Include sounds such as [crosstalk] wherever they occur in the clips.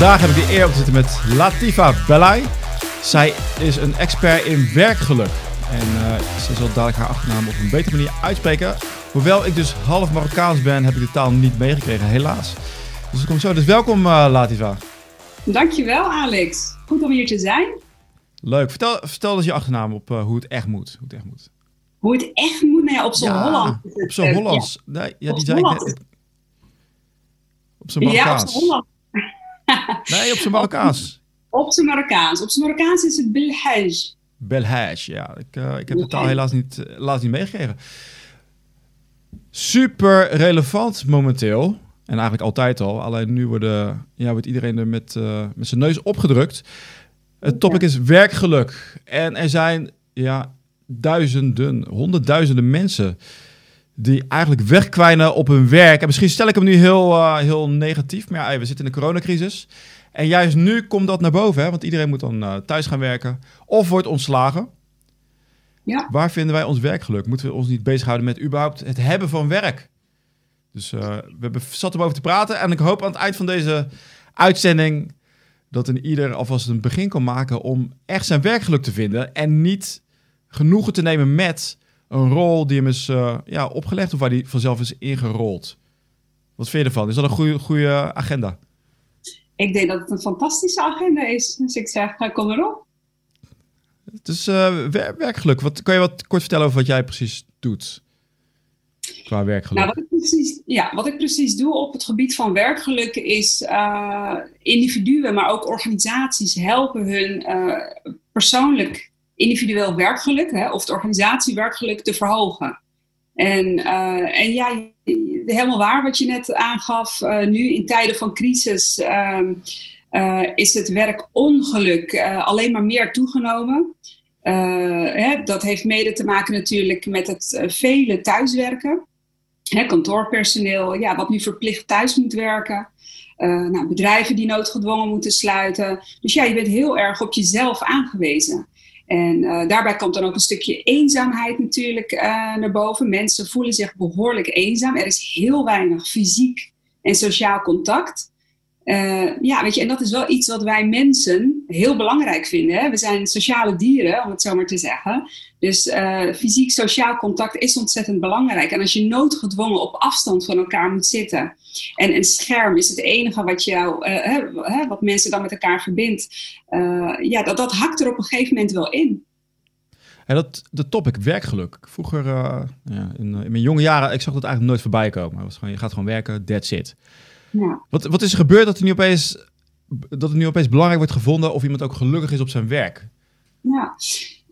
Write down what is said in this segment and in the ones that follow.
Vandaag heb ik de eer om te zitten met Latifa Belay. Zij is een expert in werkgeluk. En uh, ze zal dadelijk haar achternaam op een betere manier uitspreken. Hoewel ik dus half Marokkaans ben, heb ik de taal niet meegekregen, helaas. Dus dat komt zo. Dus welkom uh, Latifa. Dankjewel Alex. Goed om hier te zijn. Leuk. Vertel, vertel eens je achternaam op uh, hoe het echt moet. Hoe het echt moet. Hoe het echt moet? Nou ja, op zo'n Ja, Holland. Op zo'n Hollands. Nee, ja, die zei ik Hollands. net. Op zo'n Ja, op Marokkaans. zijn Holland. Nee, op zijn [laughs] Marokkaans. Op zijn Marokkaans. Op zijn Marokkaans is het Bilhaj. Belhaj, ja. Ik, eh, ik heb de taal Belhaj. helaas niet, eh, helaas niet meegekregen. Super relevant momenteel. En eigenlijk altijd al. Alleen nu worden, ja, wordt iedereen er met, eh, met zijn neus opgedrukt. Het topic is werkgeluk. En er zijn ja, duizenden, honderdduizenden mensen die eigenlijk wegkwijnen op hun werk. En misschien stel ik hem nu heel, eh, heel negatief. Maar ja, we zitten in de coronacrisis. En juist nu komt dat naar boven. Hè? Want iedereen moet dan eh, thuis gaan werken. Of wordt ontslagen. Ja. Waar vinden wij ons werkgeluk? Moeten we ons niet bezighouden met überhaupt het hebben van werk? Dus eh, we hebben zat om over te praten. En ik hoop aan het eind van deze uitzending... dat een ieder alvast een begin kan maken... om echt zijn werkgeluk te vinden. En niet genoegen te nemen met een rol die hem is eh, ja, opgelegd... of waar hij vanzelf is ingerold. Wat vind je ervan? Is dat een goede, goede agenda? Ik denk dat het een fantastische agenda is. Dus ik zeg, eh, kom erop. Dus wer- werkgeluk. Wat, kan je wat kort vertellen over wat jij precies doet? Qua werkgeluk. Nou, wat, ik precies, ja, wat ik precies doe op het gebied van werkgeluk is individuen, maar ook organisaties helpen hun persoonlijk individueel werkgeluk hè, of het organisatiewerkgeluk te verhogen. En, eh, en ja, helemaal waar wat je net aangaf. eh, nu in tijden van crisis ehm, eh, is het werkongeluk alleen maar meer toegenomen. Hè, dat heeft mede te maken natuurlijk met het vele thuiswerken. Hè, kantoorpersoneel, ja, wat nu verplicht thuis moet werken. Nou, bedrijven die noodgedwongen moeten sluiten. Dus ja, je bent heel erg op jezelf aangewezen. En eh, daarbij komt dan ook een stukje eenzaamheid natuurlijk eh, naar boven. Mensen voelen zich behoorlijk eenzaam. Er is heel weinig fysiek en sociaal contact. Eh, ja, weet je, en dat is wel iets wat wij mensen heel belangrijk vinden. Hè? We zijn sociale dieren, om het zo maar te zeggen. Dus eh, fysiek, sociaal contact is ontzettend belangrijk. En als je noodgedwongen op afstand van elkaar moet zitten. En een scherm is het enige wat, jou, eh, hè, wat mensen dan met elkaar verbindt. ja, dat, dat hakt er op een gegeven moment wel in. En dat de topic werkgeluk. Vroeger, ja, in, in mijn jonge jaren, ik zag dat eigenlijk nooit voorbij komen. Het was gewoon, je gaat gewoon werken, that's it. Ja. Wat, wat is er gebeurd dat, er nu opeens, dat het nu opeens belangrijk wordt gevonden of iemand ook gelukkig is op zijn werk? Ja.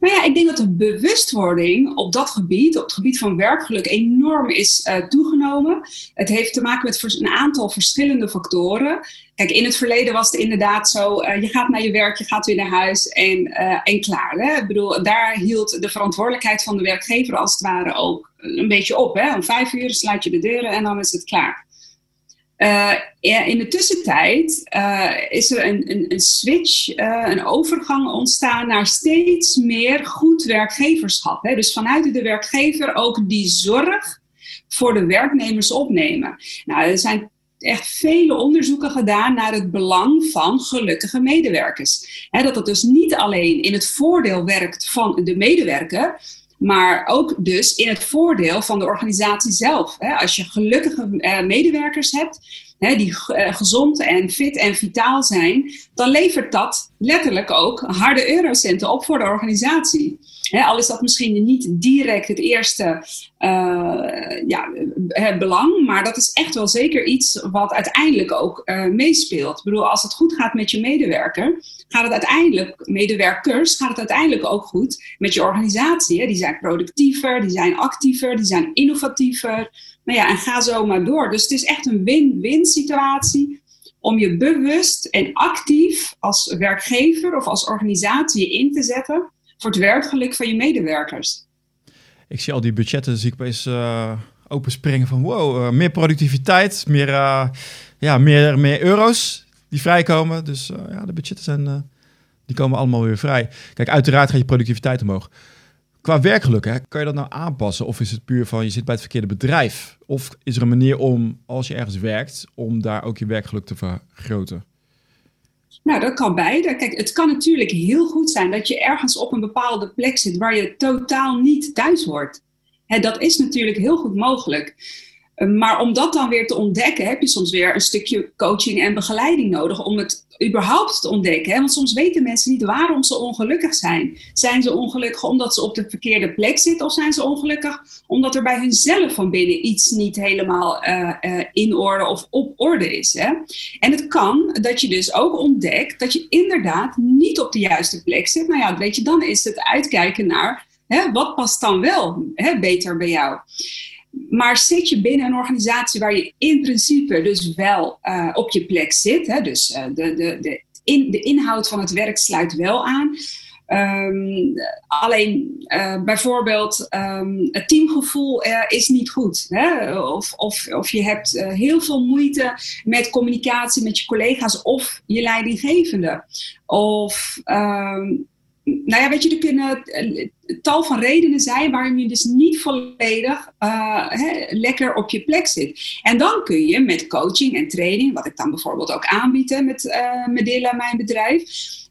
Nou ja, ik denk dat de bewustwording op dat gebied, op het gebied van werkgeluk, enorm is eh, toegenomen. Het heeft te maken met een aantal verschillende factoren. Kijk, in het verleden was het inderdaad zo, eh, je gaat naar je werk, je gaat weer naar huis en, eh, en klaar. Hè? Ik bedoel, daar hield de verantwoordelijkheid van de werkgever als het ware ook een beetje op. Hè? Om vijf uur sluit je de deuren en dan is het klaar. Eh, in de tussentijd eh, is er een, een, een switch, eh, een overgang ontstaan naar steeds meer goed werkgeverschap. Hè? Dus vanuit de werkgever ook die zorg voor de werknemers opnemen. Nou, er zijn echt vele onderzoeken gedaan naar het belang van gelukkige medewerkers. Hè, dat het dus niet alleen in het voordeel werkt van de medewerker, maar ook dus in het voordeel van de organisatie zelf. Als je gelukkige eh, medewerkers hebt, hè, die eh, gezond en fit en vitaal zijn, dan levert dat letterlijk ook harde eurocenten op voor de organisatie. Al is dat misschien niet direct het eerste eh, ja, eh, belang, maar dat is echt wel zeker iets wat uiteindelijk ook meespeelt. Ik bedoel, als het goed gaat met je medewerker, gaat het uiteindelijk, medewerkers, gaat het uiteindelijk ook goed met je organisatie. Die zijn productiever, die zijn actiever, die zijn innovatiever. Nou ja, en ga zo maar door. Dus het is echt een win-win situatie om je bewust en actief als werkgever of als organisatie in te zetten voor het werkgeluk van je medewerkers. Ik zie al die budgetten, zie ik opeens eh openspringen van wow, eh, meer productiviteit, meer, eh, ja, meer, meer euro's die vrijkomen. Dus ja, de budgetten zijn, die komen allemaal weer vrij. Kijk, uiteraard gaat je productiviteit omhoog. Qua werkgeluk, hè, kan je dat nou aanpassen? Of is het puur van je zit bij het verkeerde bedrijf? Of is er een manier om, als je ergens werkt, om daar ook je werkgeluk te vergroten? Nou, dat kan beide. Kijk, het kan natuurlijk heel goed zijn dat je ergens op een bepaalde plek zit waar je totaal niet thuis hoort. Hè, dat is natuurlijk heel goed mogelijk. Maar om dat dan weer te ontdekken, heb je soms weer een stukje coaching en begeleiding nodig om het überhaupt te ontdekken. Want soms weten mensen niet waarom ze ongelukkig zijn. Zijn ze ongelukkig omdat ze op de verkeerde plek zitten, of zijn ze ongelukkig omdat er bij hunzelf van binnen iets niet helemaal uh, uh, in orde of op orde is? Hè? En het kan dat je dus ook ontdekt dat je inderdaad niet op de juiste plek zit. Nou ja, weet je, dan is het uitkijken naar hè, wat past dan wel hè, beter bij jou. Maar zit je binnen een organisatie waar je in principe dus wel uh, op je plek zit, hè, dus uh, de, de, de, in, de inhoud van het werk sluit wel aan. Um, alleen uh, bijvoorbeeld um, het teamgevoel is niet goed. Hè? Of, of, of je hebt heel veel moeite met communicatie met je collega's of je leidinggevende. Of um, nou ja, weet je, er kunnen eh, tal van redenen zijn waarom je dus niet volledig uh, lekker op je plek zit. En dan kun je met coaching en training, wat ik dan bijvoorbeeld ook aanbied met uh, Medilla, mijn bedrijf,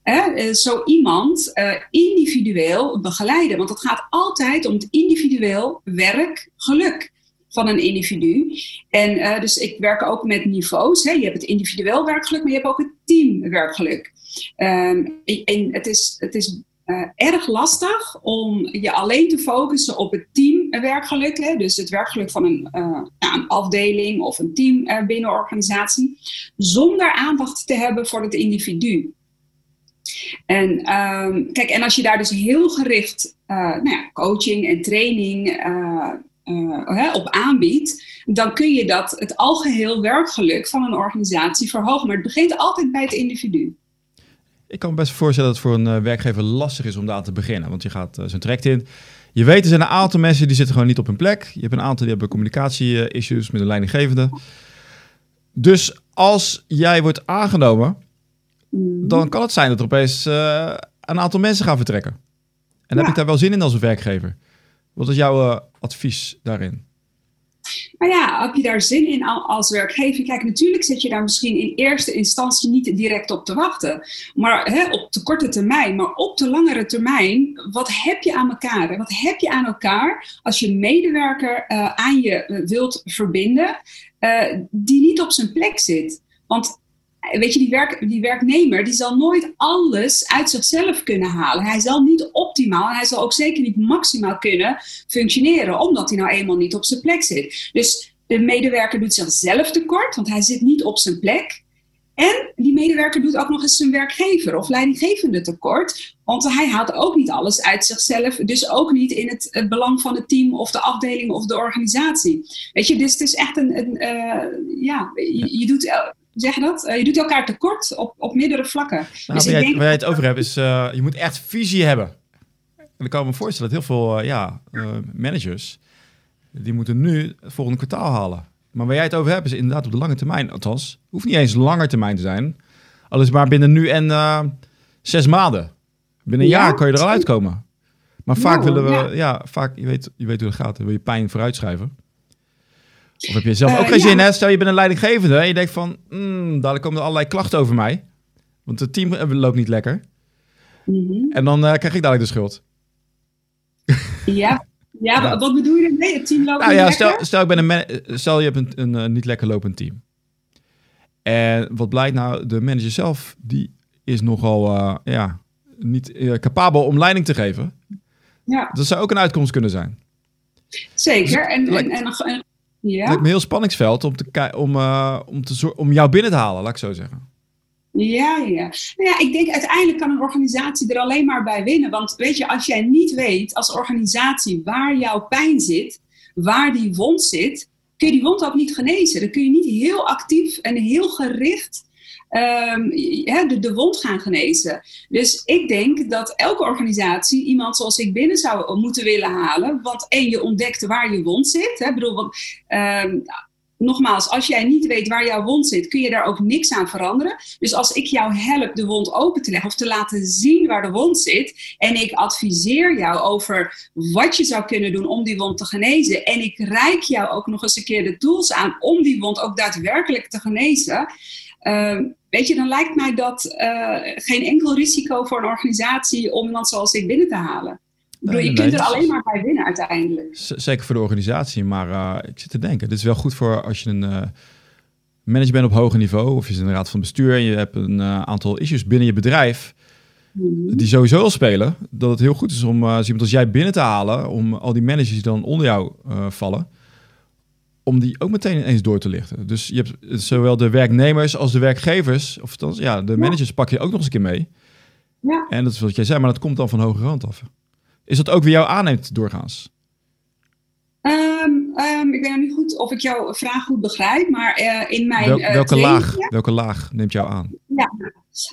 uh, zo iemand individueel begeleiden. Want het gaat altijd om het individueel werk, geluk van een individu. En dus ik werk ook met niveaus. Hè. Je hebt het individueel werkgeluk, maar je hebt ook het teamwerkgeluk. Um, en het is, het is uh, erg lastig om je alleen te focussen op het teamwerkgeluk. Hè? Dus het werkgeluk van een, uh, een afdeling of een team binnen een organisatie. Zonder aandacht te hebben voor het individu. En um, kijk, en als je daar dus heel gericht nou ja, coaching en training op aanbiedt, dan kun je dat het algeheel werkgeluk van een organisatie verhogen. Maar het begint altijd bij het individu. Ik kan me best voorstellen dat het voor een uh, werkgever lastig is om daar te beginnen. Want je gaat uh, zo'n traject in. Je weet, er zijn een aantal mensen die zitten gewoon niet op hun plek. Je hebt een aantal die hebben communicatie-issues met een leidinggevende. Dus als jij wordt aangenomen, mhm. dan kan het zijn dat er opeens uh, een aantal mensen gaan vertrekken. En ja. heb ik daar wel zin in als een werkgever. Wat is jouw advies daarin? Maar ja, heb je daar zin in als werkgever? Kijk, natuurlijk zit je daar misschien in eerste instantie niet direct op te wachten. Maar hè, op de korte termijn, maar op de langere termijn, wat heb je aan elkaar? Wat heb je aan elkaar als je medewerker uh, aan je eh, wilt verbinden, uh, die niet op zijn plek zit? Want weet je, die, werk, die werknemer die zal nooit alles uit zichzelf kunnen halen. Hij zal niet optimaal en hij zal ook zeker niet maximaal kunnen functioneren, omdat hij nou eenmaal niet op zijn plek zit. Dus de medewerker doet zichzelf tekort, want hij zit niet op zijn plek. En die medewerker doet ook nog eens zijn werkgever of leidinggevende tekort. Want hij haalt ook niet alles uit zichzelf. Dus ook niet in het, het belang van het team of de afdeling of de organisatie. Weet je, dus het is echt een. een uh, ja, je, je doet zeg je dat? Uh, je doet elkaar tekort op, op meerdere vlakken. Nou, dus waar, jij, waar jij het over hebt, is uh, je moet echt visie hebben. En dan kan ik me voorstellen dat heel veel uh, ja, managers, die moeten nu het volgende kwartaal halen. Maar waar jij het over hebt, is inderdaad op de lange termijn. Althans, hoeft niet eens langer termijn te zijn. Al is maar binnen nu en zes maanden. Binnen een ja, jaar kan je er al uitkomen. Maar vaak willen we, ja, ja vaak, je weet, je weet hoe het gaat, wil je pijn vooruitschuiven. Of heb je zelf uh, ook geen ja. zin, hè? Stel je bent een leidinggevende en je denkt van, mm, dadelijk komen er allerlei klachten over mij. Want het team eh, loopt niet lekker. Mm -hmm. En dan uh, krijg ik dadelijk de schuld. Ja, ja, ja. wat bedoel je ermee? Het team loopt nou, niet ja, lekker? Stel, stel, ik ben een stel je hebt een, een, een, niet lekker lopend team. En wat blijkt nou, de manager zelf, die is nogal uh, ja, niet uh, capabel om leiding te geven. Ja. Dat zou ook een uitkomst kunnen zijn. Zeker. Dus, en, en, en, en ja. Het lijkt me heel spanningsveld om, te, om, uh, om, te, om jou binnen te halen, laat ik zo zeggen. Ja, ja. Nou ja, ik denk uiteindelijk kan een organisatie er alleen maar bij winnen. Want weet je, als jij niet weet als organisatie waar jouw pijn zit, waar die wond zit, kun je die wond ook niet genezen. Dan kun je niet heel actief en heel gericht um, de, wond gaan genezen. Dus ik denk dat elke organisatie iemand zoals ik binnen zou moeten willen halen. Want één, je ontdekt waar je wond zit. Hè, bedoel, want, um, nogmaals, als jij niet weet waar jouw wond zit, kun je daar ook niks aan veranderen. Dus als ik jou help de wond open te leggen of te laten zien waar de wond zit, en ik adviseer jou over wat je zou kunnen doen om die wond te genezen, en ik reik jou ook nog eens een keer de tools aan om die wond ook daadwerkelijk te genezen. Uh, weet je, dan lijkt mij dat uh, geen enkel risico voor een organisatie om iemand zoals ik binnen te halen. Bedoel, je kunt er alleen maar bij winnen uiteindelijk. Zeker voor de organisatie, maar uh, ik zit te denken, dit is wel goed voor als je een uh, manager bent op hoger niveau, of je zit in de raad van bestuur en je hebt een uh, aantal issues binnen je bedrijf, mm-hmm. die sowieso al spelen, dat het heel goed is om iemand als jij binnen te halen, om al die managers die dan onder jou vallen, om die ook meteen eens door te lichten. Dus je hebt zowel de werknemers als de werkgevers, of dan, ja, de managers pak je ook nog eens een keer mee. Ja. En dat is wat jij zei, maar dat komt dan van hoge rand af. Is dat ook wie jou aanneemt doorgaans? Um, um, ik weet nog niet goed of ik jouw vraag goed begrijp, maar uh, in mijn. Wel, welke, training, laag, welke laag neemt jou aan? Ja,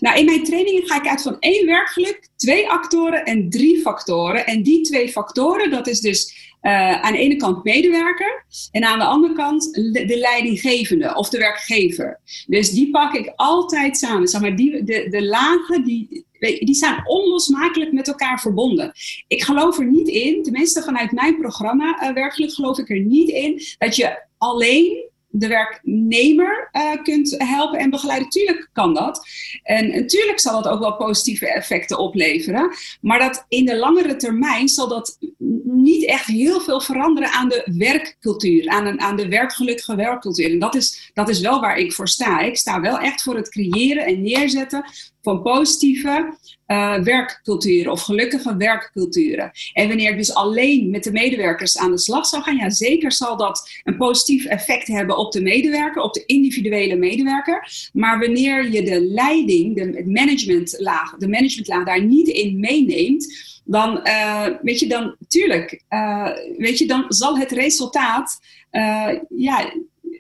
nou, in mijn trainingen ga ik uit van één werkgeluk, twee actoren en drie factoren. En die twee factoren, dat is dus uh, aan de ene kant medewerker en aan de andere kant de leidinggevende of de werkgever. Dus die pak ik altijd samen. Zeg maar, die, de, de lagen die, die zijn onlosmakelijk met elkaar verbonden. Ik geloof er niet in, tenminste vanuit mijn programma uh, werkelijk geloof ik er niet in, dat je alleen de werknemer uh, kunt helpen en begeleiden. Tuurlijk kan dat. En natuurlijk zal dat ook wel positieve effecten opleveren. Maar dat in de langere termijn zal dat niet echt heel veel veranderen aan de werkcultuur, aan, aan de werkgelukkige werkcultuur. En dat is, dat is wel waar ik voor sta. Ik sta wel echt voor het creëren en neerzetten van positieve uh, werkculturen of gelukkige werkculturen. En wanneer ik dus alleen met de medewerkers aan de slag zou gaan, ja, zeker zal dat een positief effect hebben op de medewerker, op de individuele medewerker. Maar wanneer je de leiding, de managementlaag, de managementlaag daar niet in meeneemt, dan, uh, weet je, dan, tuurlijk, uh, weet je, dan zal het resultaat, ja,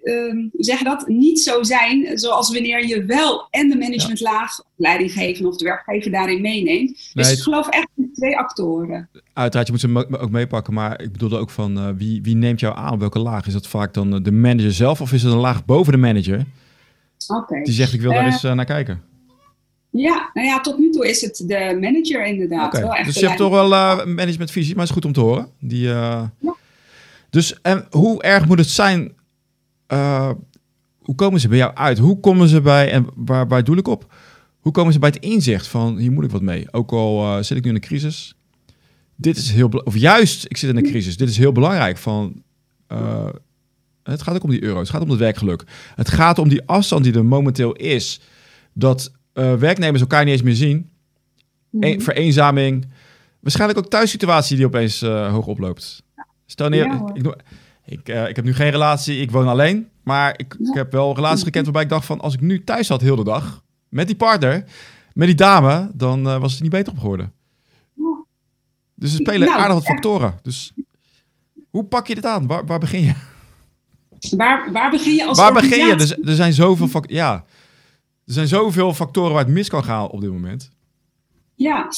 um, zeg dat, niet zo zijn zoals wanneer je wel en de managementlaag, ja. leidinggever of de werkgever daarin meeneemt. Dus ik geloof echt in twee actoren. Uiteraard, je moet ze ook meepakken, maar ik bedoelde ook van uh, wie, wie neemt jou aan? Welke laag? Is dat vaak dan de manager zelf of is het een laag boven de manager? Okay. Die zegt ik wil daar eens uh, naar kijken. Ja, nou ja, tot nu toe is het de manager inderdaad. Okay. Wel dus je hebt toch wel managementvisie, maar het is goed om te horen. Die, ja. Dus en hoe erg moet het zijn uh, hoe komen ze bij jou uit? Hoe komen ze bij, en waar, waar doe ik op? Hoe komen ze bij het inzicht van hier moet ik wat mee? Ook al uh, zit ik nu in een crisis. Dit is heel of juist, ik zit in een crisis. Dit is heel belangrijk. Van, uh, het gaat ook om die euro. Het gaat om het werkgeluk. Het gaat om die afstand die er momenteel is. Dat werknemers elkaar niet eens meer zien. -hmm. vereenzaming. Waarschijnlijk ook thuissituatie die opeens hoog oploopt. Stel neer, ja, ik, ik, ik, uh, ik heb nu geen relatie, ik woon alleen. Maar ik, ik heb wel relaties gekend waarbij ik dacht van... als ik nu thuis zat heel de dag met die partner, met die dame... dan uh, was het niet beter op geworden. Dus er spelen nou, aardig wat factoren. Dus hoe pak je dit aan? Waar, waar begin je? Waar, waar begin je als Waar begin je? Er, er zijn zoveel factoren... Ja, er zijn zoveel factoren waar het mis kan gaan op dit moment. Ja,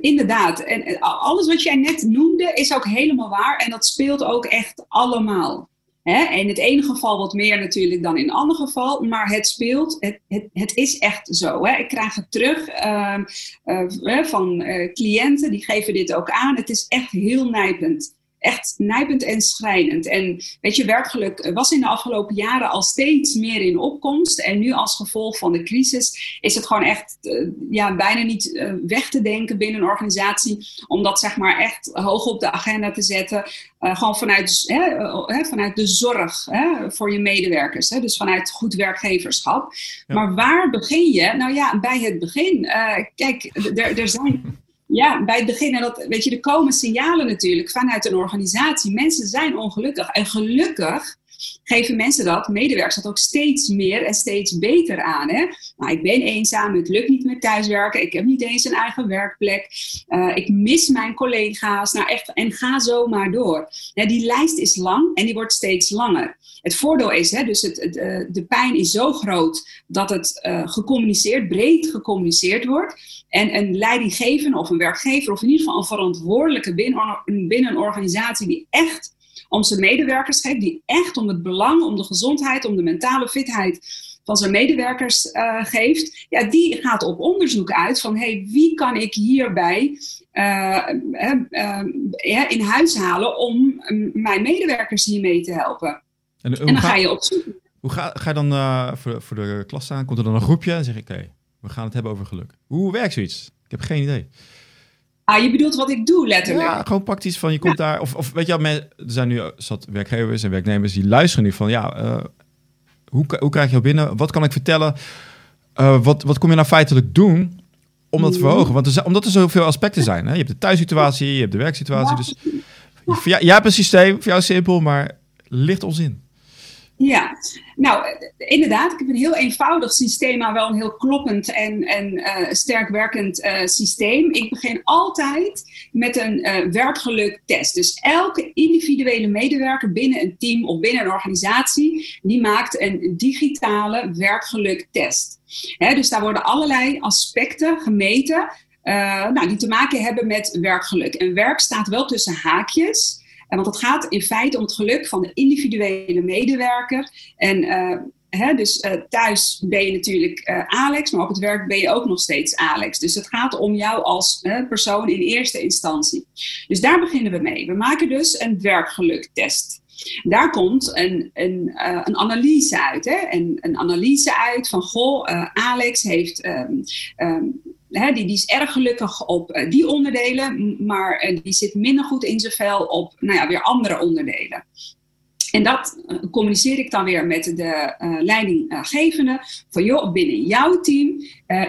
inderdaad. En alles wat jij net noemde is ook helemaal waar. En dat speelt ook echt allemaal. Hè? In het ene geval wat meer natuurlijk dan in het andere geval. Maar het speelt, het, het, is echt zo. Hè? Ik krijg het terug uh, uh, van uh, cliënten, die geven dit ook aan. Het is echt heel nijpend echt nijpend en schrijnend. En weet je, werkgeluk was in de afgelopen jaren al steeds meer in opkomst. En nu als gevolg van de crisis is het gewoon echt uh, ja, bijna niet uh, weg te denken binnen een organisatie. Om dat zeg maar echt hoog op de agenda te zetten. Uh, gewoon vanuit, hè, vanuit de zorg hè, voor je medewerkers. Hè, dus vanuit goed werkgeverschap. Ja. Maar waar begin je? Nou ja, bij het begin. kijk, er zijn ja, bij het begin, en dat, weet je, er komen signalen natuurlijk vanuit een organisatie. Mensen zijn ongelukkig. En gelukkig geven mensen dat, medewerkers dat ook steeds meer en steeds beter aan. Hè? Nou, ik ben eenzaam, het lukt niet met thuiswerken, ik heb niet eens een eigen werkplek, uh, ik mis mijn collega's, nou echt, en ga zo maar door. Die lijst is lang en die wordt steeds langer. Het voordeel is, hè, dus het, het, uh, de pijn is zo groot dat het uh, gecommuniceerd, breed gecommuniceerd wordt. En een leidinggevende of een werkgever, of in ieder geval een verantwoordelijke binnen, binnen een organisatie die echt om zijn medewerkers geeft, die echt om het belang, om de gezondheid, om de mentale fitheid van zijn medewerkers uh, geeft, ja, die gaat op onderzoek uit van hey, wie kan ik hierbij uh, uh, in huis halen om mijn medewerkers hiermee te helpen. En, en dan ga, je op zoek. Hoe ga, ga je dan voor, voor de klas staan? Komt er dan een groepje en zeg ik, oké, we gaan het hebben over geluk. Hoe werkt zoiets? Ik heb geen idee. Ah, je bedoelt wat ik doe, letterlijk. Ja, gewoon praktisch van je komt daar. Of, of weet je, er zijn nu zat werkgevers en werknemers die luisteren nu van ja, uh, hoe, hoe krijg je jou binnen? Wat kan ik vertellen? Uh, wat, wat kom je nou feitelijk doen om dat te mhm. verhogen? Want er, omdat er zoveel aspecten zijn. Hè? Je hebt de thuissituatie, je hebt de werksituatie. Dus ja, jij hebt een systeem, voor jou simpel, maar licht ons in. Ja, nou inderdaad, ik heb een heel eenvoudig systeem, maar wel een heel kloppend en, en uh, sterk werkend uh, systeem. Ik begin altijd met een uh, werkgeluktest. Dus elke individuele medewerker binnen een team of binnen een organisatie, die maakt een digitale werkgeluktest. Dus daar worden allerlei aspecten gemeten nou, die te maken hebben met werkgeluk. En werk staat wel tussen haakjes. Want het gaat in feite om het geluk van de individuele medewerker. En uh, hè, dus uh, thuis ben je natuurlijk uh, Alex, maar op het werk ben je ook nog steeds Alex. Dus het gaat om jou als persoon in eerste instantie. Dus daar beginnen we mee. We maken dus een werkgeluktest. Daar komt een, een, een analyse uit. Hè? En een analyse uit van, goh, Alex heeft um, um, die, is erg gelukkig op uh, die onderdelen, maar uh, die zit minder goed in zijn vel op nou ja, weer andere onderdelen. En dat uh, communiceer ik dan weer met de leidinggevende. Van joh, binnen jouw team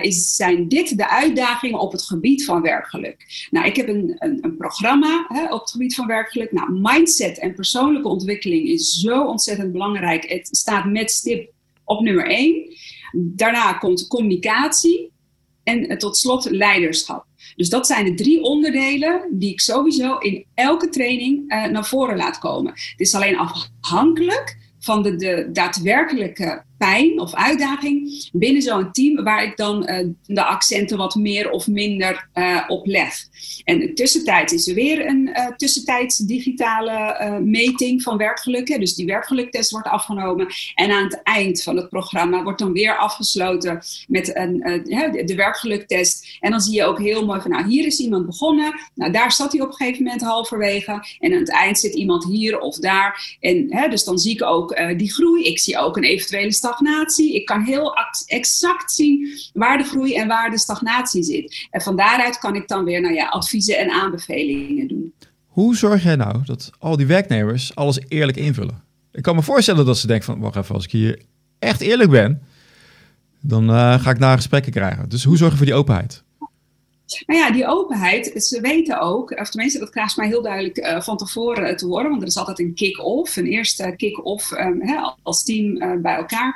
is, zijn dit de uitdagingen op het gebied van werkgeluk. Nou, ik heb een, een, een programma hè, op het gebied van werkgeluk. Nou, mindset en persoonlijke ontwikkeling is zo ontzettend belangrijk. Het staat met stip op nummer één. Daarna komt communicatie en tot slot leiderschap. Dus dat zijn de drie onderdelen die ik sowieso in elke training uh, naar voren laat komen. Het is alleen afhankelijk van de, de daadwerkelijke pijn of uitdaging binnen zo'n team waar ik dan uh, de accenten wat meer of minder uh, op leg. En tussentijd is er weer een uh, tussentijds digitale meting van werkgeluk. Dus die werkgeluktest wordt afgenomen. En aan het eind van het programma wordt dan weer afgesloten met een, de werkgeluktest. En dan zie je ook heel mooi van, nou hier is iemand begonnen. Nou daar zat hij op een gegeven moment halverwege. En aan het eind zit iemand hier of daar. En hè, dus dan zie ik ook die groei. Ik zie ook een eventuele stap stagnatie. Ik kan heel exact zien waar de groei en waar de stagnatie zit. En van daaruit kan ik dan weer nou ja, adviezen en aanbevelingen doen. Hoe zorg jij nou dat al die werknemers alles eerlijk invullen? Ik kan me voorstellen dat ze denken van, wacht even, als ik hier echt eerlijk ben, dan uh, ga ik naar gesprekken krijgen. Dus hoe zorg je voor die openheid? Nou ja, die openheid, ze weten ook, of tenminste dat krijgt mij heel duidelijk uh, van tevoren te horen, want er is altijd een kick-off, een eerste kick-off um, als team uh, bij elkaar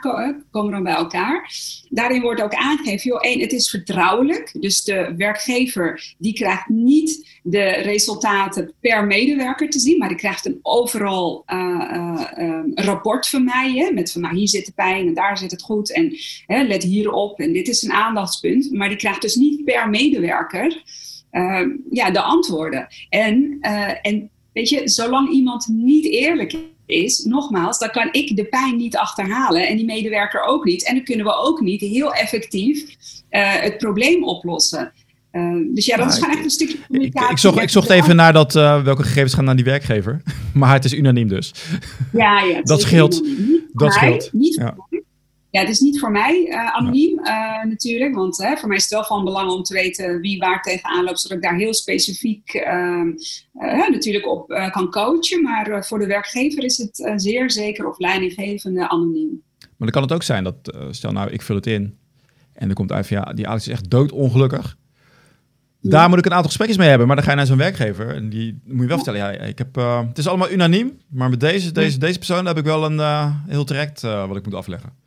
komen dan bij elkaar. Daarin wordt ook aangegeven, joh, één, het is vertrouwelijk, dus de werkgever die krijgt niet de resultaten per medewerker te zien, maar die krijgt een overal uh, rapport van mij, hè, met van nou hier zit de pijn en daar zit het goed en hè, let hierop en dit is een aandachtspunt, maar die krijgt dus niet per medewerker uh, ja, de antwoorden. En, uh, en weet je, zolang iemand niet eerlijk is, nogmaals, dan kan ik de pijn niet achterhalen en die medewerker ook niet. En dan kunnen we ook niet heel effectief uh, het probleem oplossen. Uh, dus ja, dat is gewoon echt een stukje communicatie. Ik, ik, zocht, ik zocht even naar dat, uh, welke gegevens gaan naar die werkgever. [laughs] Maar het is unaniem dus. Ja, ja. dat scheelt. Dat scheelt. Niet ja. Ja, het is niet voor mij uh, anoniem uh, natuurlijk, want hè, voor mij is het wel van belang om te weten wie waar tegenaan loopt, zodat ik daar heel specifiek uh, natuurlijk op kan coachen. Maar voor de werkgever is het zeer zeker of leidinggevende anoniem. Maar dan kan het ook zijn dat, stel nou, ik vul het in en er komt uit van ja, die Alex is echt doodongelukkig. Daar moet ik een aantal gesprekjes mee hebben. Maar dan ga je naar zo'n werkgever en die moet je wel vertellen. Ja, ik heb, het is allemaal unaniem, maar met deze, deze, deze persoon heb ik wel een heel traject wat ik moet afleggen.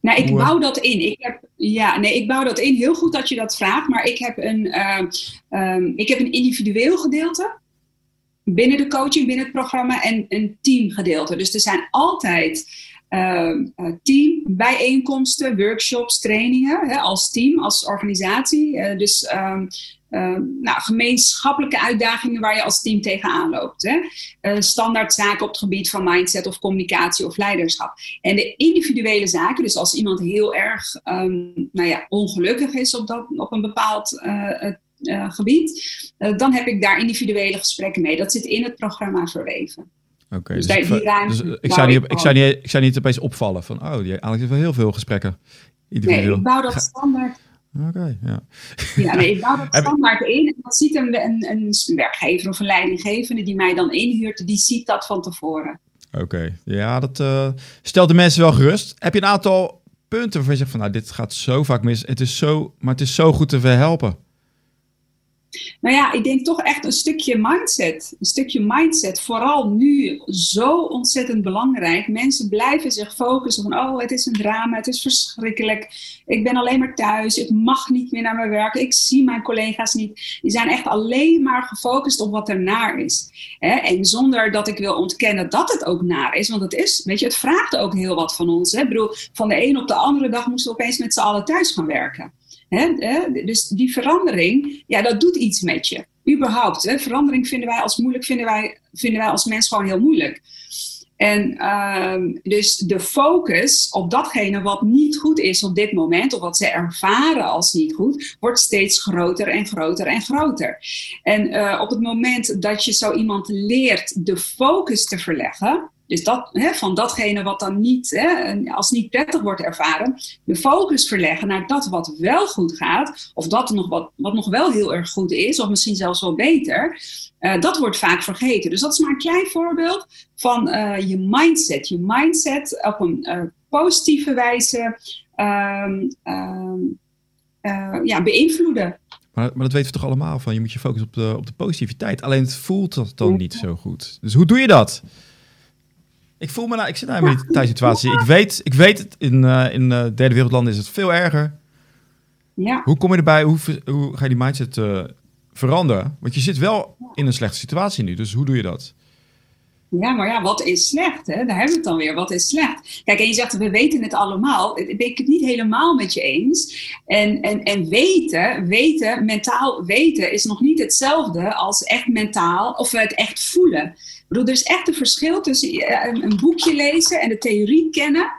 Nou, ik bouw dat in. Ik heb, ja, nee, ik bouw dat in. Heel goed dat je dat vraagt. Maar ik heb een, uh, um, ik heb een individueel gedeelte binnen de coaching, binnen het programma en een teamgedeelte. Dus er zijn altijd uh, teambijeenkomsten, workshops, trainingen hè, als team, als organisatie. Uh, dus um, nou, gemeenschappelijke uitdagingen waar je als team tegenaan loopt. Hè? Uh, standaard zaken op het gebied van mindset of communicatie of leiderschap. En de individuele zaken, dus als iemand heel erg um, nou ja, ongelukkig is op, dat, op een bepaald uh, uh, gebied, dan heb ik daar individuele gesprekken mee. Dat zit in het programma verweven. Oké, dus, dus, ik, dus ik, zou niet, ik, zou niet, ik zou niet opeens opvallen van, oh, die Alex heeft wel heel veel gesprekken. Nee, ik bouw dat standaard Oké, ja. Ja, nee, ik bouw dat [laughs] standaard in. En dat ziet een, een, een werkgever of een leidinggevende die mij dan inhuurt, die ziet dat van tevoren. Oké, ja, dat uh, stelt de mensen wel gerust. Heb je een aantal punten waarvan je zegt van, nou, dit gaat zo vaak mis. Het is zo, maar het is zo goed te verhelpen. Nou ja, ik denk toch echt een stukje mindset. Een stukje mindset. Vooral nu zo ontzettend belangrijk. Mensen blijven zich focussen van, oh, het is een drama, het is verschrikkelijk. Ik ben alleen maar thuis, ik mag niet meer naar mijn werk, ik zie mijn collega's niet. Die zijn echt alleen maar gefocust op wat er naar is. En zonder dat ik wil ontkennen dat het ook naar is, want het is, weet je, het vraagt ook heel wat van ons. Ik bedoel, van de een op de andere dag moesten we opeens met z'n allen thuis gaan werken. Dus die verandering, ja, dat doet iets met je. Überhaupt, hè? verandering vinden wij als moeilijk, vinden wij, vinden wij als mens gewoon heel moeilijk. En uh, dus de focus op datgene wat niet goed is op dit moment, of wat ze ervaren als niet goed, wordt steeds groter en groter en groter. En uh, op het moment dat je zo iemand leert de focus te verleggen, dus dat, hè, van datgene wat dan niet, hè, als niet prettig wordt ervaren, de focus verleggen naar dat wat wel goed gaat, of dat nog wat, wat nog wel heel erg goed is, of misschien zelfs wel beter, uh, dat wordt vaak vergeten. Dus dat is maar een klein voorbeeld van uh, je mindset. Je mindset op een uh, positieve wijze um, um, ja, beïnvloeden. Maar, maar, dat weten we toch allemaal van, je moet je focussen op de, op de positiviteit. Alleen het voelt dat dan niet zo goed. Dus hoe doe je dat? Ik voel me nou, ik zit nou in die situatie. Ik weet, ik weet het, in, uh, in uh, derde wereldlanden is het veel erger. Ja. Hoe kom je erbij? Hoe, hoe ga je die mindset uh, veranderen? Want je zit wel in een slechte situatie nu, dus hoe doe je dat? Ja, maar ja, wat is slecht? Hè? Daar hebben we het dan weer. Wat is slecht? Kijk, en je zegt, we weten het allemaal. Ben ik het niet helemaal met je eens. En, en, en weten, weten, mentaal weten, is nog niet hetzelfde als echt mentaal of het echt voelen. Ik bedoel, er is echt een verschil tussen eh, een, boekje lezen en de theorie kennen.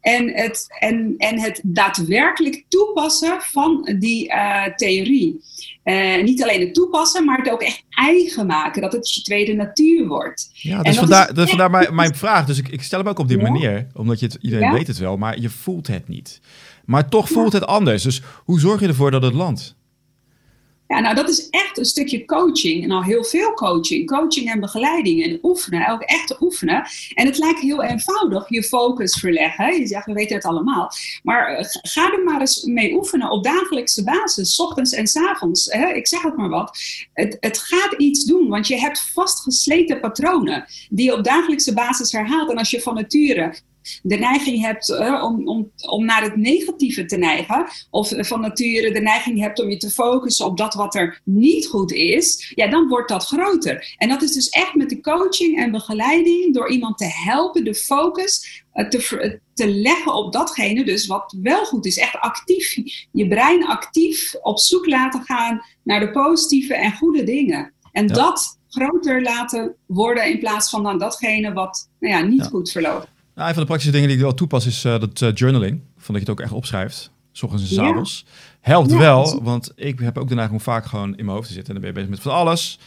En het, en, en het daadwerkelijk toepassen van die uh, theorie. Uh, niet alleen het toepassen, maar het ook echt eigen maken. Dat het je tweede natuur wordt. Ja, dus vandaar, is dus vandaar mijn, mijn vraag. Dus ik, ik stel hem ook op die manier. Omdat je het, iedereen weet het wel, maar je voelt het niet. Maar toch voelt het anders. Dus hoe zorg je ervoor dat het landt? Ja, nou dat is echt een stukje coaching. En al heel veel coaching. Coaching en begeleiding en oefenen. Ook echt oefenen. En het lijkt heel eenvoudig. Je focus verleggen. Je zegt, we weten het allemaal. Maar eh, ga er maar eens mee oefenen op dagelijkse basis. Ochtends en s avonds. Ik zeg het maar wat. Het, het gaat iets doen. Want je hebt vastgesleten patronen. Die je op dagelijkse basis herhaalt. En als je van nature de neiging hebt uh, om, om, om naar het negatieve te neigen, of van nature de neiging hebt om je te focussen op dat wat er niet goed is, ja, dan wordt dat groter. En dat is dus echt met de coaching en begeleiding, door iemand te helpen de focus uh, te, te leggen op datgene dus wat wel goed is. Echt actief, je brein actief op zoek laten gaan naar de positieve en goede dingen. En dat groter laten worden in plaats van dan datgene wat nou ja, niet goed verloopt. Nou, een van de praktische dingen die ik wel toepas is uh, dat uh, journaling. Van dat je het ook echt opschrijft. S ochtends en s avonds. Helpt wel, want ik heb ook de neiging om vaak gewoon in mijn hoofd te zitten. En dan ben je bezig met van alles.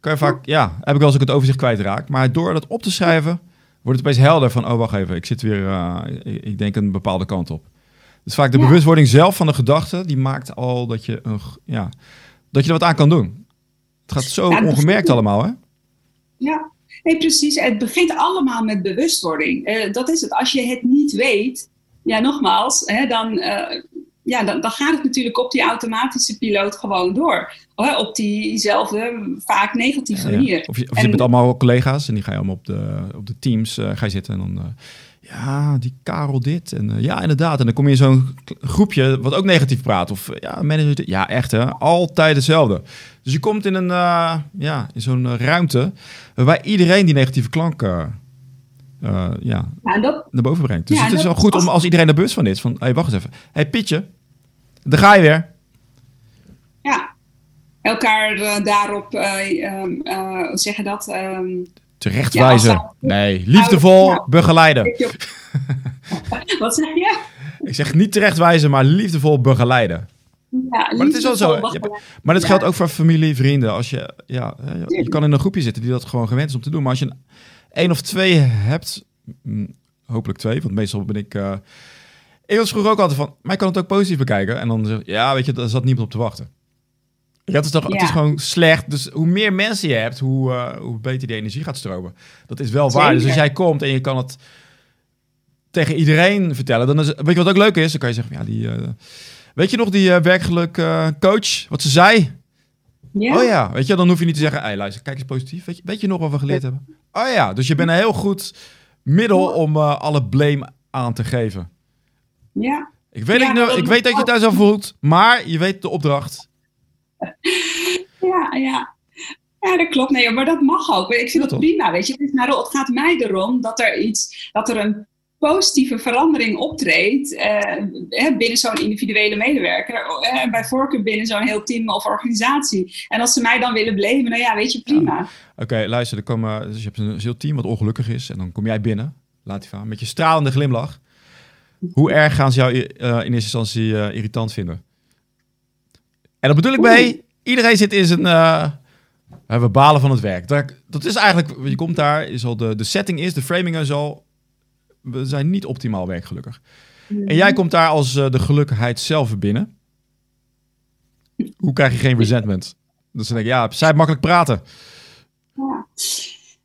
Kan je vaak, ja, heb ik wel eens ook het overzicht kwijtraak. Maar door dat op te schrijven, wordt het opeens helder van... oh, wacht even, ik zit weer, uh, ik, denk een bepaalde kant op. Dus vaak de bewustwording zelf van de gedachte... die maakt al dat je, een, ja, dat je er wat aan kan doen. Het gaat zo ongemerkt allemaal, hè? Ja, Nee, precies. Het begint allemaal met bewustwording. Uh, dat is het. Als je het niet weet, ja, nogmaals, hè, dan, uh, ja, dan, dan, gaat het natuurlijk op die automatische piloot gewoon door. Hè, op diezelfde, vaak negatieve manier. Of, je, of je en, bent allemaal collega's en die ga je allemaal op de, op de teams uh, ga je zitten en dan ja, die Karel dit. En uh, ja, inderdaad. En dan kom je in zo'n groepje wat ook negatief praat. Of ja, manager. Ja, echt hè. Altijd hetzelfde. Dus je komt in een, uh, ja, in zo'n ruimte waarbij iedereen die negatieve klank uh, ja, ja dat, naar boven brengt. Dus ja, het is wel goed om als iedereen er bewust van is. Van, hé, hey, wacht eens even. Hé, hey, Pietje, daar ga je weer. Ja, elkaar daarop, ehm, hoe zeg je dat? Terechtwijzen. Ja, nee, liefdevol ja. begeleiden. [laughs] Wat zeg je? Ik zeg niet terechtwijzen, maar liefdevol begeleiden. Ja, maar het is wel zo. maar dat geldt ook voor familie, vrienden. Als je, ja, je kan in een groepje zitten die dat gewoon gewend is om te doen. Maar als je een, één of twee hebt, mm, hopelijk twee, want meestal ben ik. Uh, ik was vroeger ook altijd van, maar ik kan het ook positief bekijken. En dan zeg ja, weet je, daar zat niemand op te wachten. Ja, het is, toch, het is gewoon slecht. Dus hoe meer mensen je hebt, hoe, uh, hoe beter die energie gaat stromen. Dat is wel waar. Dus als jij komt en je kan het tegen iedereen vertellen, dan is weet je wat ook leuk is? Dan kan je zeggen, ja, die, uh, weet je nog die uh, werkelijk coach, wat ze zei? Ja. Oh ja, weet je, dan hoef je niet te zeggen, hey, luister, kijk eens positief. Weet je, weet je nog wat we geleerd hebben? Oh ja, dus je bent een heel goed middel om alle blame aan te geven. Ja. Ik weet, ik, ik weet dat je het daar zo voelt, maar je weet de opdracht. [laughs] ja, ja. Ja, dat klopt. Nee, maar dat mag ook. Ik vind dat prima. Weet je, maar het gaat mij erom dat er iets, dat er een positieve verandering optreedt uh, binnen zo'n individuele medewerker. Uh, bij voorkeur binnen zo'n heel team of organisatie. En als ze mij dan willen beleven, nou ja, weet je, prima. Oké, luister, er komen, dus je hebt een heel team wat ongelukkig is. En dan kom jij binnen, laat die van, met je stralende glimlach. Hoe erg gaan ze jou uh, in eerste instantie irritant vinden? En dat bedoel ik mee, iedereen zit in zijn... Uh, we balen van het werk. Dat, dat is eigenlijk, je komt daar, is al de, de setting is, de framing is al, we zijn niet optimaal werkgelukkig. En jij komt daar als uh, de gelukkigheid zelf binnen. Hoe krijg je geen resentment? Dus dan denk ik, ja, zij makkelijk praten. Ja.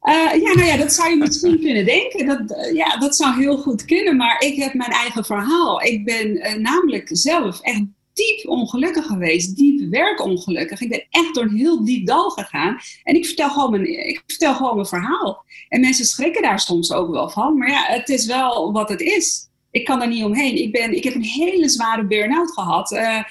Uh, ja, nou ja, dat zou je misschien [laughs] kunnen denken. Dat, ja, dat zou heel goed kunnen, maar ik heb mijn eigen verhaal. Ik ben namelijk zelf echt diep ongelukkig geweest, diep werkongelukkig. Ik ben echt door een heel diep dal gegaan. En ik vertel gewoon mijn, ik vertel gewoon mijn verhaal. En mensen schrikken daar soms ook wel van. Maar ja, het is wel wat het is. Ik kan er niet omheen. Ik, ben, ik heb een hele zware burn-out gehad. Uh,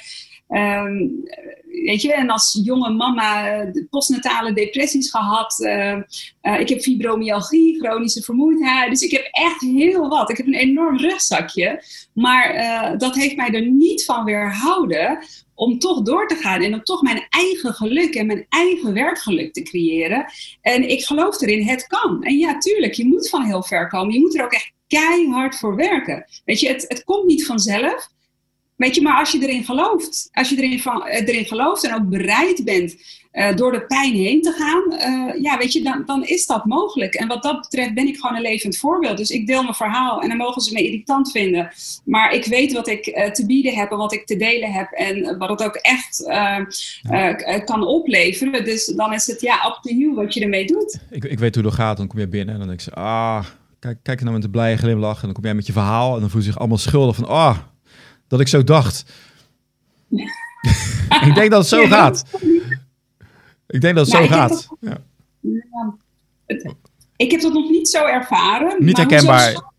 weet je, en als jonge mama postnatale depressies gehad. Uh, uh, ik heb fibromyalgie, chronische vermoeidheid. Dus ik heb echt heel wat. Ik heb een enorm rugzakje. Maar dat heeft mij er niet van weerhouden om toch door te gaan en om toch mijn eigen geluk en mijn eigen werkgeluk te creëren. En ik geloof erin, het kan. En ja, tuurlijk, je moet van heel ver komen. Je moet er ook echt keihard voor werken. Weet je, het, het komt niet vanzelf. Weet je, maar als je erin gelooft, als je erin, van, eh, erin gelooft en ook bereid bent uh, door de pijn heen te gaan, uh, ja, weet je, dan, dan is dat mogelijk. En wat dat betreft ben ik gewoon een levend voorbeeld. Dus ik deel mijn verhaal en dan mogen ze me irritant vinden. Maar ik weet wat ik uh, te bieden heb en wat ik te delen heb en wat het ook echt kan opleveren. Dus dan is het ja, up to you wat je ermee doet. Ik, ik weet hoe dat gaat, dan kom je binnen en dan denk ik, ah, kijk, kijk nou met een blije glimlach en dan kom jij met je verhaal en dan voel je zich allemaal schuldig van, ah, dat ik zo dacht. [laughs] ik denk dat het zo gaat. Ik denk dat het zo gaat. ja. ik heb dat nog niet zo ervaren. Niet herkenbaar.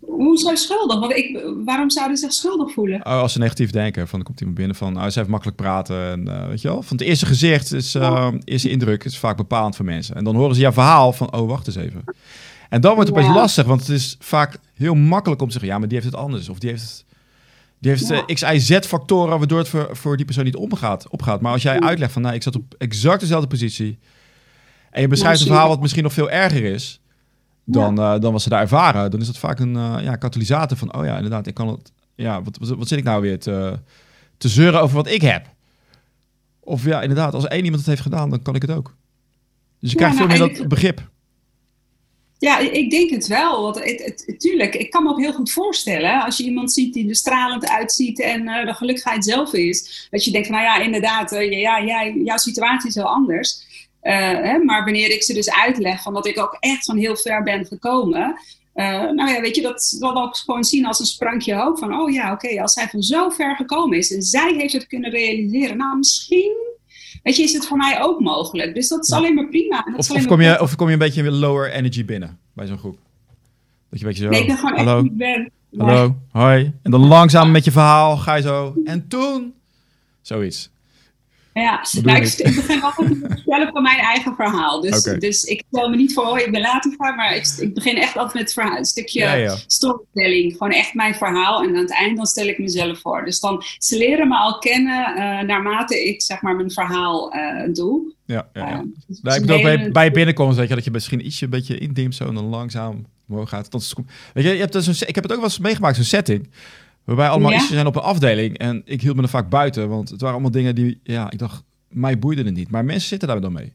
Hoezo hm? schuldig? Want ik, waarom zouden ze zich schuldig voelen? Oh, als ze negatief denken, van dan komt iemand binnen van, oh, ze heeft makkelijk praten. En, uh, weet je wel? Van het eerste gezicht is, uh, eerste indruk is vaak bepalend voor mensen. En dan horen ze jouw verhaal van, oh, wacht eens even. En dan wordt het ja. opeens lastig, want het is vaak heel makkelijk om te zeggen, ja, maar die heeft het anders. Of die heeft het die heeft ja. uh, X, Y, Z-factoren waardoor het voor, voor die persoon niet opgaat, opgaat. Maar als jij uitlegt van, nou, ik zat op exact dezelfde positie. En je beschrijft een verhaal wat misschien nog veel erger is dan, ja. uh, dan wat ze daar ervaren. Dan is dat vaak een uh, ja, katalysator van, oh ja, inderdaad, ik kan het... Ja, wat, wat, wat zit ik nou weer te, te zeuren over wat ik heb? Of ja, inderdaad, als één iemand het heeft gedaan, dan kan ik het ook. Dus je krijgt nou, veel meer dat begrip. Ja, ik denk het wel. Want het, het, tuurlijk, ik kan me ook heel goed voorstellen. Als je iemand ziet die er stralend uitziet en uh, de gelukkigheid zelf is. Dat je denkt, nou ja, inderdaad, uh, ja, jouw situatie is heel anders. Uh, hè, maar wanneer ik ze dus uitleg van dat ik ook echt van heel ver ben gekomen. nou ja, weet je, dat zal ook gewoon zien als een sprankje hoop. Van, oh ja, oké, als zij van zo ver gekomen is en zij heeft het kunnen realiseren. Nou, misschien weet je, is het voor mij ook mogelijk. Dus dat is alleen maar prima. Of, of, kom je, of kom je een beetje lower energy binnen bij zo'n groep? Dat je een beetje zo, nee, ik ben gewoon hallo, echt niet ben. Hallo, hoi. En dan langzaam met je verhaal ga je zo. En toen, zoiets. Ja, nou, ik, ik, begin altijd met het vertellen van mijn eigen verhaal. Dus, dus ik stel me niet voor, oh, ik ben later vraag, maar ik, ik, begin echt altijd met het verhaal, een stukje storytelling. Gewoon echt mijn verhaal. En aan het eind dan stel ik mezelf voor. Dus dan, ze leren me al kennen uh, naarmate ik zeg maar mijn verhaal uh, doe. Ja, ja, ja. Uh, dus nou, ik bedoel, bij, bij binnenkomst, weet je, dat je misschien ietsje een beetje indimpt zo en dan langzaam omhoog gaat. Tot, weet je, je hebt dus een, ik heb het ook wel eens meegemaakt, zo'n setting. Waarbij allemaal ja? zijn op een afdeling. En ik hield me er vaak buiten. Want het waren allemaal dingen die, ja, ik dacht, mij boeide het niet. Maar mensen zitten daar dan mee.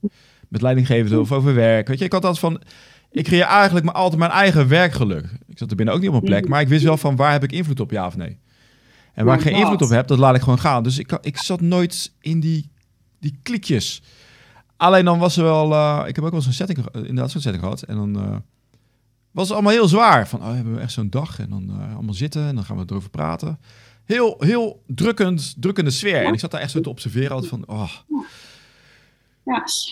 Met leidinggevenden of over werk. Weet je, ik had altijd van, ik creëer eigenlijk maar altijd mijn eigen werkgeluk. Ik zat er binnen ook niet op een plek. Maar ik wist wel van, waar heb ik invloed op, ja of nee? En waar ik geen invloed op heb, dat laat ik gewoon gaan. Dus ik, ik zat nooit in die, die klikjes. Alleen dan was er wel, uh, ik heb ook wel eens een setting, inderdaad zo'n setting gehad. En dan... Uh, was allemaal heel zwaar. Van, oh, hebben we echt zo'n dag en dan uh, allemaal zitten en dan gaan we erover praten. Heel, heel drukkend, drukkende sfeer. En ik zat daar echt zo te observeren altijd van, oh.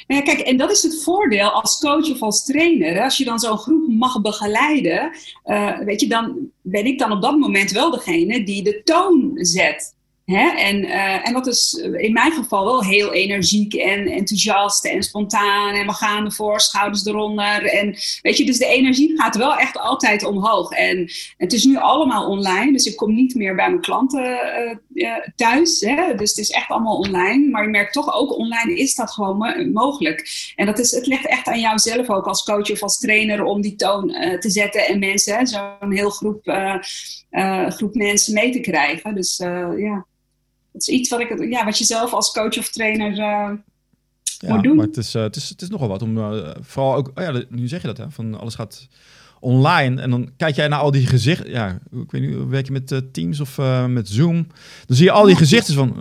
Ja. kijk, en dat is het voordeel als coach of als trainer. Als je dan zo'n groep mag begeleiden, uh, weet je, dan ben ik dan op dat moment wel degene die de toon zet. Hè? En, uh, en dat is in mijn geval wel heel energiek en enthousiast en spontaan. En we gaan ervoor, schouders eronder. En weet je, dus de energie gaat wel echt altijd omhoog. En het is nu allemaal online, dus ik kom niet meer bij mijn klanten uh, thuis. Hè? Dus het is echt allemaal online. Maar je merkt toch ook online is dat gewoon mogelijk. En dat is, het ligt echt aan jou zelf ook als coach of als trainer om die toon te zetten en mensen, zo'n heel groep, groep mensen mee te krijgen. Dus ja. Is iets wat, ik, ja, wat je zelf als coach of trainer uh, ja, moet doen. Maar het is, uh, het, is, het is nogal wat om, uh, vooral ook, oh ja, nu zeg je dat, hè, van alles gaat online. En dan kijk jij naar al die gezichten. Ja, ik weet niet, werk je met Teams of met Zoom? Dan zie je al die gezichten van,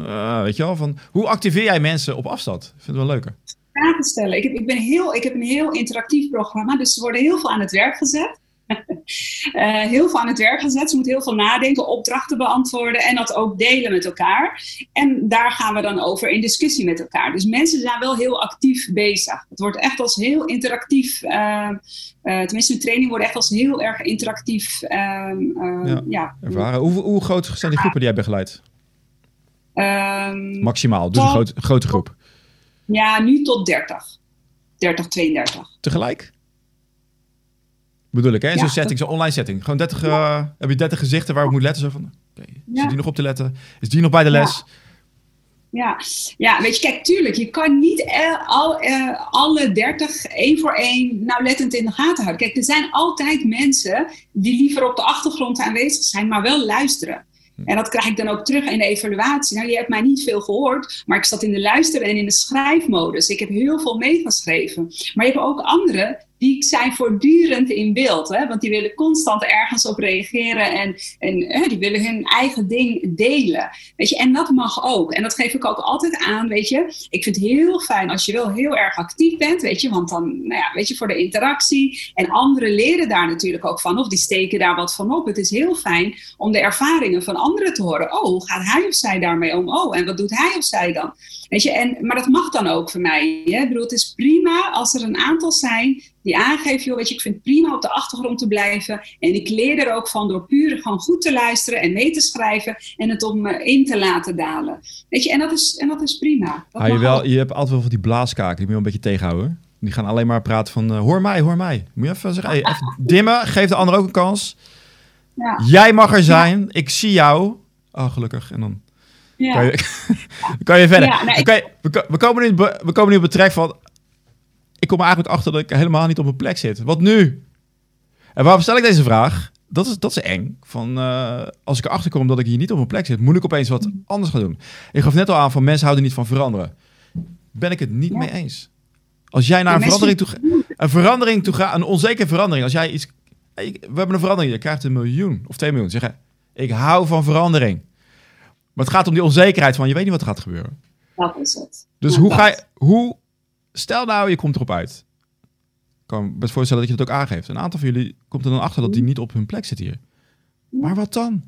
weet je wel, van hoe activeer jij mensen op afstand? Ik vind het wel leuker. Vragen stellen. Ik heb, ik, ben heel, ik heb een heel interactief programma, dus ze worden heel veel aan het werk gezet. Uh, [laughs] heel veel aan het werk gezet. Ze moeten heel veel nadenken, opdrachten beantwoorden en dat ook delen met elkaar. En daar gaan we dan over in discussie met elkaar. Dus mensen zijn wel heel actief bezig. Het wordt echt als heel interactief. Uh, uh, tenminste, de training wordt echt als heel erg interactief. Ehm, ja, ja, ervaren. Hoe, hoe groot zijn die groepen die jij begeleidt? Um, Maximaal, dus een groot, grote groep. Ja, nu tot 30. 30, 32. Tegelijk? Bedoel ik, hè? Zo'n setting, zo'n online setting. Gewoon 30, uh, heb je 30 gezichten waar ik moet letten. Zo van, okay, is die nog op te letten? Is die nog bij de les? Ja, ja weet je, kijk, tuurlijk, je kan niet al, uh, alle 30 één voor één nauwlettend in de gaten houden. Kijk, er zijn altijd mensen die liever op de achtergrond aanwezig zijn, maar wel luisteren. Hm. En dat krijg ik dan ook terug in de evaluatie. Nou, je hebt mij niet veel gehoord, maar ik zat in de luisteren en in de schrijfmodus. Ik heb heel veel meegeschreven. Maar je hebt ook anderen die zijn voortdurend in beeld. Hè? Want die willen constant ergens op reageren en, en hè, die willen hun eigen ding delen. Weet je? En dat mag ook. En dat geef ik ook altijd aan. Weet je? Ik vind het heel fijn als je wel heel erg actief bent. Weet je? Want dan, nou ja, weet je, voor de interactie. En anderen leren daar natuurlijk ook van. Of die steken daar wat van op. Het is heel fijn om de ervaringen van anderen te horen. Oh, hoe gaat hij of zij daarmee om? Oh, en wat doet hij of zij dan? Weet je? En, maar dat mag dan ook voor mij. Hè? Ik bedoel, het is prima als er een aantal zijn die aangeeft, joh, weet je, ik vind het prima op de achtergrond te blijven. En ik leer er ook van door puur gewoon goed te luisteren en mee te schrijven en het om me in te laten dalen. Weet je, en dat is, en dat is prima. Dat je, wel, je hebt altijd wel van die blaaskaken, die moet je een beetje tegenhouden. Die gaan alleen maar praten van, uh, hoor mij, hoor mij. Moet je even zeggen, hey, even [laughs] dimmen, geef de ander ook een kans. Ja. Jij mag er zijn, ik zie jou. Oh, gelukkig. En dan ja. kan, je, [laughs] kan je verder. Ik... we, we, komen nu, we komen nu op het trek van ik kom er eigenlijk achter dat ik helemaal niet op mijn plek zit. Wat nu? En waarom stel ik deze vraag? Dat is, dat is eng. Van, uh, als ik erachter kom dat ik hier niet op mijn plek zit, moet ik opeens wat anders gaan doen. Ik gaf net al aan van mensen houden niet van veranderen. Ben ik het niet mee eens. Als jij naar een verandering toe, een verandering toe gaat, een onzekere verandering. Als jij iets, we hebben een verandering, je krijgt een miljoen of twee miljoen. Zeggen, ik hou van verandering. Maar het gaat om die onzekerheid van je weet niet wat er gaat gebeuren. Dat is het. Dus hoe ga je, hoe Stel nou, je komt erop uit. Ik kan me best voorstellen dat je het ook aangeeft. Een aantal van jullie komt er dan achter dat die niet op hun plek zit hier. Maar wat dan?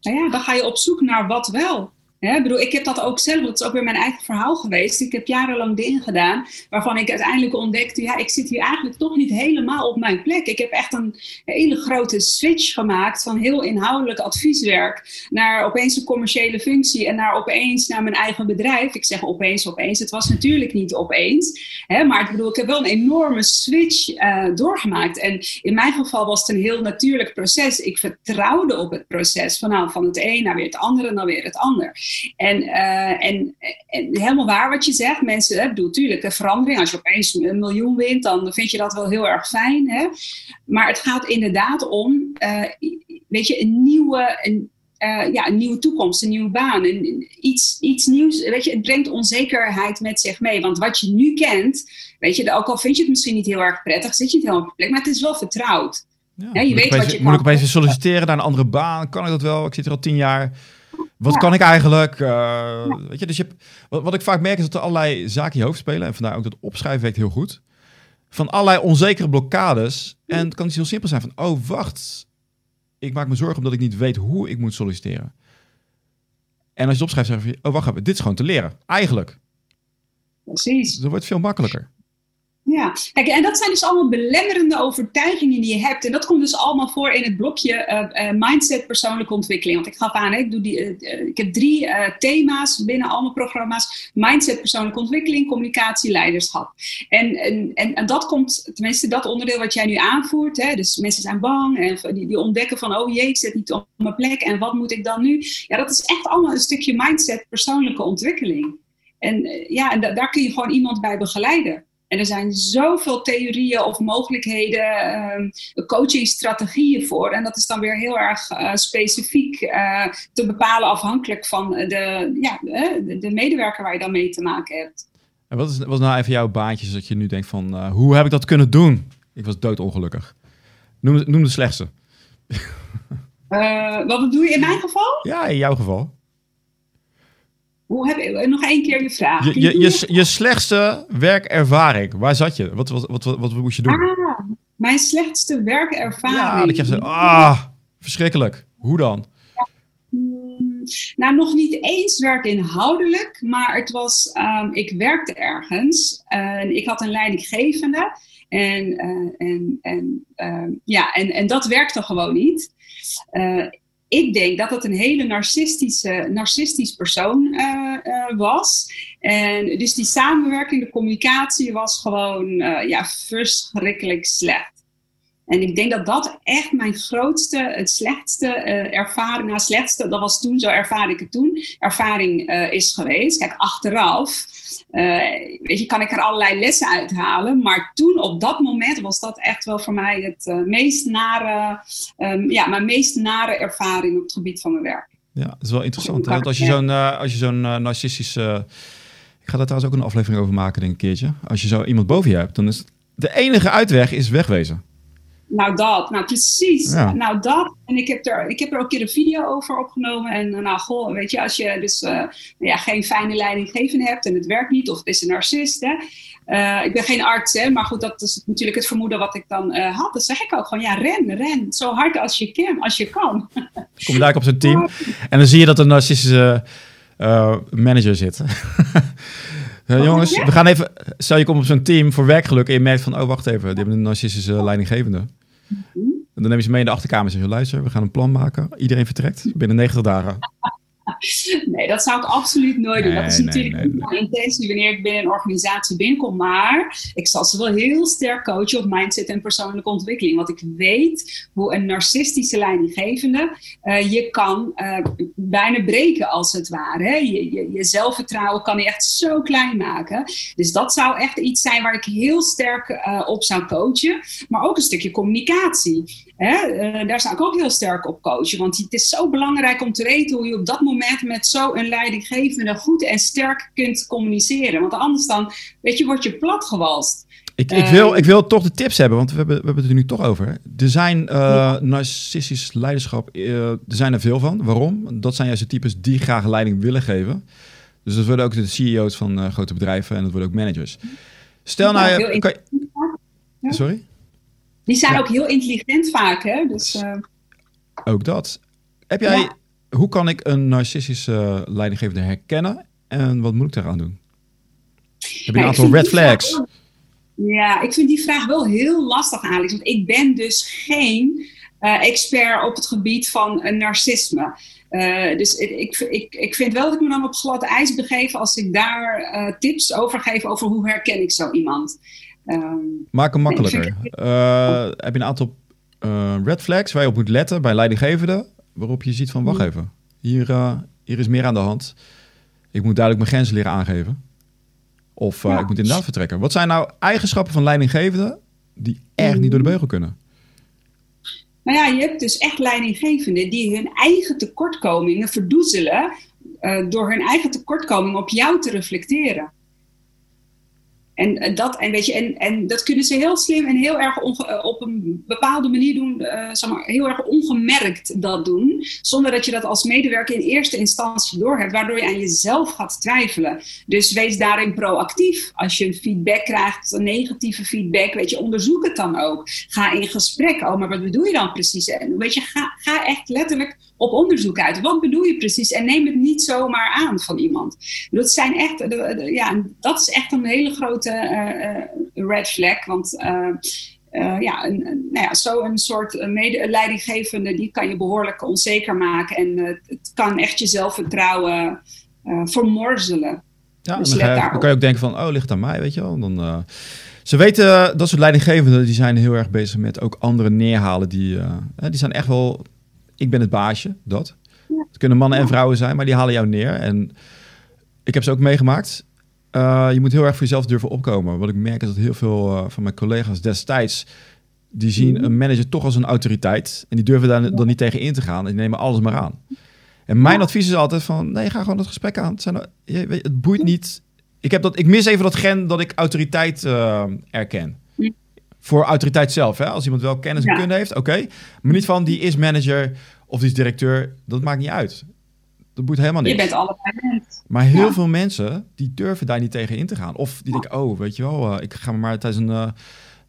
Nou ja, dan ga je op zoek naar wat wel. Ik bedoel, ik heb dat ook zelf, dat is ook weer mijn eigen verhaal geweest. Ik heb jarenlang dingen gedaan waarvan ik uiteindelijk ontdekte, ja, ik zit hier eigenlijk toch niet helemaal op mijn plek. Ik heb echt een hele grote switch gemaakt van heel inhoudelijk advieswerk naar opeens een commerciële functie en naar opeens naar mijn eigen bedrijf. Ik zeg opeens, opeens. Het was natuurlijk niet opeens, hè, maar ik bedoel, ik heb wel een enorme switch uh, doorgemaakt. En in mijn geval was het een heel natuurlijk proces. Ik vertrouwde op het proces van, nou, van het een naar weer het andere en dan weer het ander. En, uh, en, en, helemaal waar wat je zegt. Mensen, hè, bedoel, natuurlijk, de verandering. Als je opeens een miljoen wint, dan vind je dat wel heel erg fijn. Hè? Maar het gaat inderdaad om, uh, weet je, een nieuwe, een, uh, ja, een nieuwe toekomst, een nieuwe baan. Een, iets, iets nieuws. Weet je, het brengt onzekerheid met zich mee. Want wat je nu kent, weet je, ook al vind je het misschien niet heel erg prettig, zit je niet helemaal op plek, maar het is wel vertrouwd. Ja, ja je weet wat je Moet ik opeens solliciteren naar een andere baan? Kan ik dat wel? Ik zit er al tien jaar. Wat kan ik eigenlijk? Uh, weet je, dus je hebt, wat, wat, ik vaak merk is dat er allerlei zaken in je hoofd spelen. En vandaar ook dat opschrijven werkt heel goed. Van allerlei onzekere blokkades. En het kan iets heel simpel zijn van, oh wacht. Ik maak me zorgen omdat ik niet weet hoe ik moet solliciteren. En als je het opschrijft, zeg je, oh wacht even, dit is gewoon te leren. Eigenlijk. Precies. Dus dat wordt veel makkelijker. Ja, kijk, en dat zijn dus allemaal belemmerende overtuigingen die je hebt. En dat komt dus allemaal voor in het blokje uh, mindset persoonlijke ontwikkeling. Want ik gaf aan, ik, doe die, uh, ik heb drie thema's binnen al mijn programma's. Mindset persoonlijke ontwikkeling, communicatie, leiderschap. En, en, en, en, dat komt, tenminste dat onderdeel wat jij nu aanvoert. Hè, dus mensen zijn bang en die, die ontdekken van, oh jee, ik zit niet op mijn plek en wat moet ik dan nu? Ja, dat is echt allemaal een stukje mindset persoonlijke ontwikkeling. En ja, en daar kun je gewoon iemand bij begeleiden. En er zijn zoveel theorieën of mogelijkheden, uh, coachingstrategieën voor. En dat is dan weer heel erg uh, specifiek uh, te bepalen afhankelijk van de, ja, de, de, medewerker waar je dan mee te maken hebt. En wat is, wat is nou even jouw baantjes dat je nu denkt van, hoe heb ik dat kunnen doen? Ik was doodongelukkig. Noem, noem de slechtste. wat bedoel je in mijn [laughs] geval? Ja, in jouw geval. Hoe heb, nog één keer je vraag. Je, je, je, je, slechtste werkervaring, waar zat je? Wat, wat, wat, wat, moest je doen? Ah, mijn slechtste werkervaring. Ja, dat je zegt, ah, verschrikkelijk. Hoe dan? Hmm, nou, nog niet eens werkinhoudelijk, maar het was, um, ik werkte ergens en ik had een leidinggevende en, uh, en, en, uh, ja, en, en dat werkte gewoon niet. Uh, ik denk dat het een hele narcistische, narcistisch persoon uh, was. En dus die samenwerking, de communicatie was gewoon uh, ja, verschrikkelijk slecht. En ik denk dat dat echt mijn grootste, het slechtste ervaring, nou slechtste, dat was toen, zo ervaar ik het toen, ervaring is geweest. Kijk, achteraf uh, weet je, kan ik er allerlei lessen uithalen. Maar toen, op dat moment, was dat echt wel voor mij het meest nare, um, ja, mijn meest nare ervaring op het gebied van mijn werk. Ja, dat is wel interessant. Hè? Want als je zo'n als je zo'n narcistische. ik ga daar trouwens ook een aflevering over maken, denk ik, een keertje. Als je zo iemand boven je hebt, dan is de enige uitweg is wegwezen. Nou, dat. Nou, precies. Nou, dat. En ik heb, er, ik heb er ook een keer een video over opgenomen. En nou, goh, weet je, als je dus uh, ja, geen fijne leidinggevende hebt en het werkt niet, of het is een narcist, hè. Uh, ik ben geen arts, hè, maar goed, dat is natuurlijk het vermoeden wat ik dan uh, had. Dan zeg ik ook gewoon, ja, ren, ren. Zo hard als je kan. Als je kan. [laughs] Kom je daar op zijn team. En dan zie je dat een narcistische manager zit. [laughs] jongens, we gaan even. Stel je komt op zo'n team voor werkgeluk en je merkt van, oh wacht even, die hebben een narcistische leidinggevende. En dan neem je ze mee in de achterkamer en zeg je, luister, we gaan een plan maken. Iedereen vertrekt binnen 90 dagen. [laughs] Nee, dat zou ik absoluut nooit doen. dat is natuurlijk niet mijn intentie wanneer ik binnen een organisatie binnenkom. Maar ik zal ze wel heel sterk coachen op mindset en persoonlijke ontwikkeling. Want ik weet hoe een narcistische leidinggevende uh, je kan uh, bijna breken als het ware. Hè? Je, je, je, zelfvertrouwen kan je echt zo klein maken. Dus dat zou echt iets zijn waar ik heel sterk uh, op zou coachen. Maar ook een stukje communicatie. Hè? daar zou ik ook heel sterk op coachen. Want het is zo belangrijk om te weten hoe je op dat moment met zo'n leidinggevende goed en sterk kunt communiceren. Want anders dan, weet je, word je platgewalst. Ik, ik, wil, ehm, ik wil toch de tips hebben, want we hebben, we hebben het er nu toch over. Er zijn uh, narcistisch leiderschap, uh, er zijn er veel van. Waarom? Dat zijn juist de types die graag leiding willen geven. Dus dat worden ook de CEO's van uh, grote bedrijven en dat worden ook managers. Stel nou... Kan je, sorry? Die zijn ook heel intelligent vaak, hè? Dus, ook dat. Heb jij hoe kan ik een narcistische leidinggevende herkennen en wat moet ik daaraan doen? Heb je een aantal red flags? ja, ik vind die vraag wel heel lastig, Alex. Want ik ben dus geen uh, expert op het gebied van uh, narcisme. Uh, dus ik, ik, ik vind wel dat ik me dan op glad ijs begeef als ik daar tips over geef over hoe herken ik zo iemand. Um, Maak hem makkelijker. heb je een aantal red flags waar je op moet letten bij leidinggevenden, waarop je ziet van wacht even, hier, hier is meer aan de hand. Ik moet duidelijk mijn grenzen leren aangeven. Of ik moet inderdaad vertrekken. Wat zijn nou eigenschappen van leidinggevenden die echt niet door de beugel kunnen? Nou ja, je hebt dus echt leidinggevenden die hun eigen tekortkomingen verdoezelen uh, door hun eigen tekortkomingen op jou te reflecteren. En, dat, en, weet je, en, en dat kunnen ze heel slim en heel erg eh, op een bepaalde manier doen, uh, zeg maar, heel erg ongemerkt dat doen, zonder dat je dat als medewerker in eerste instantie doorhebt, waardoor je aan jezelf gaat twijfelen. Dus wees daarin proactief. Als je feedback krijgt, negatieve feedback, weet je, onderzoek het dan ook. Ga in gesprek. Oh, maar wat bedoel je dan precies? En weet je, ga, ga echt letterlijk op onderzoek uit. Wat bedoel je precies? En neem het niet zomaar aan van iemand. Dat, zijn echt, ja, dat is echt een hele grote uh, red flag. Want uh, ja, een, nou ja, zo'n soort medeleidinggevende, die kan je behoorlijk onzeker maken. En het kan echt je zelfvertrouwen vermorzelen. Ja, dus dan, dan, kan je ook denken van, oh, ligt aan mij, weet je wel. Dan, ze weten, dat soort leidinggevenden, die zijn heel erg bezig met ook anderen neerhalen. Die, die zijn echt wel ik ben het baasje, dat. Het kunnen mannen en vrouwen zijn, maar die halen jou neer. En ik heb ze ook meegemaakt. Uh, je moet heel erg voor jezelf durven opkomen. Wat ik merk is dat heel veel uh, van mijn collega's destijds... die zien mhm. een manager toch als een autoriteit. En die durven daar dan niet tegen in te gaan. En die nemen alles maar aan. En mijn advies is altijd van... nee, ga gewoon het gesprek aan. Het, zijn, het boeit niet... Ik, heb dat, ik mis even dat gen dat ik autoriteit uh, erken voor autoriteit zelf. Hè? Als iemand wel kennis en kunde heeft, oké. Maar niet van die is manager of die is directeur. Dat maakt niet uit. Dat boeit helemaal niet. Je bent allebei Maar heel veel mensen die durven daar niet tegen in te gaan. Of die denken, oh, weet je wel, uh, ik ga me maar tijdens een uh,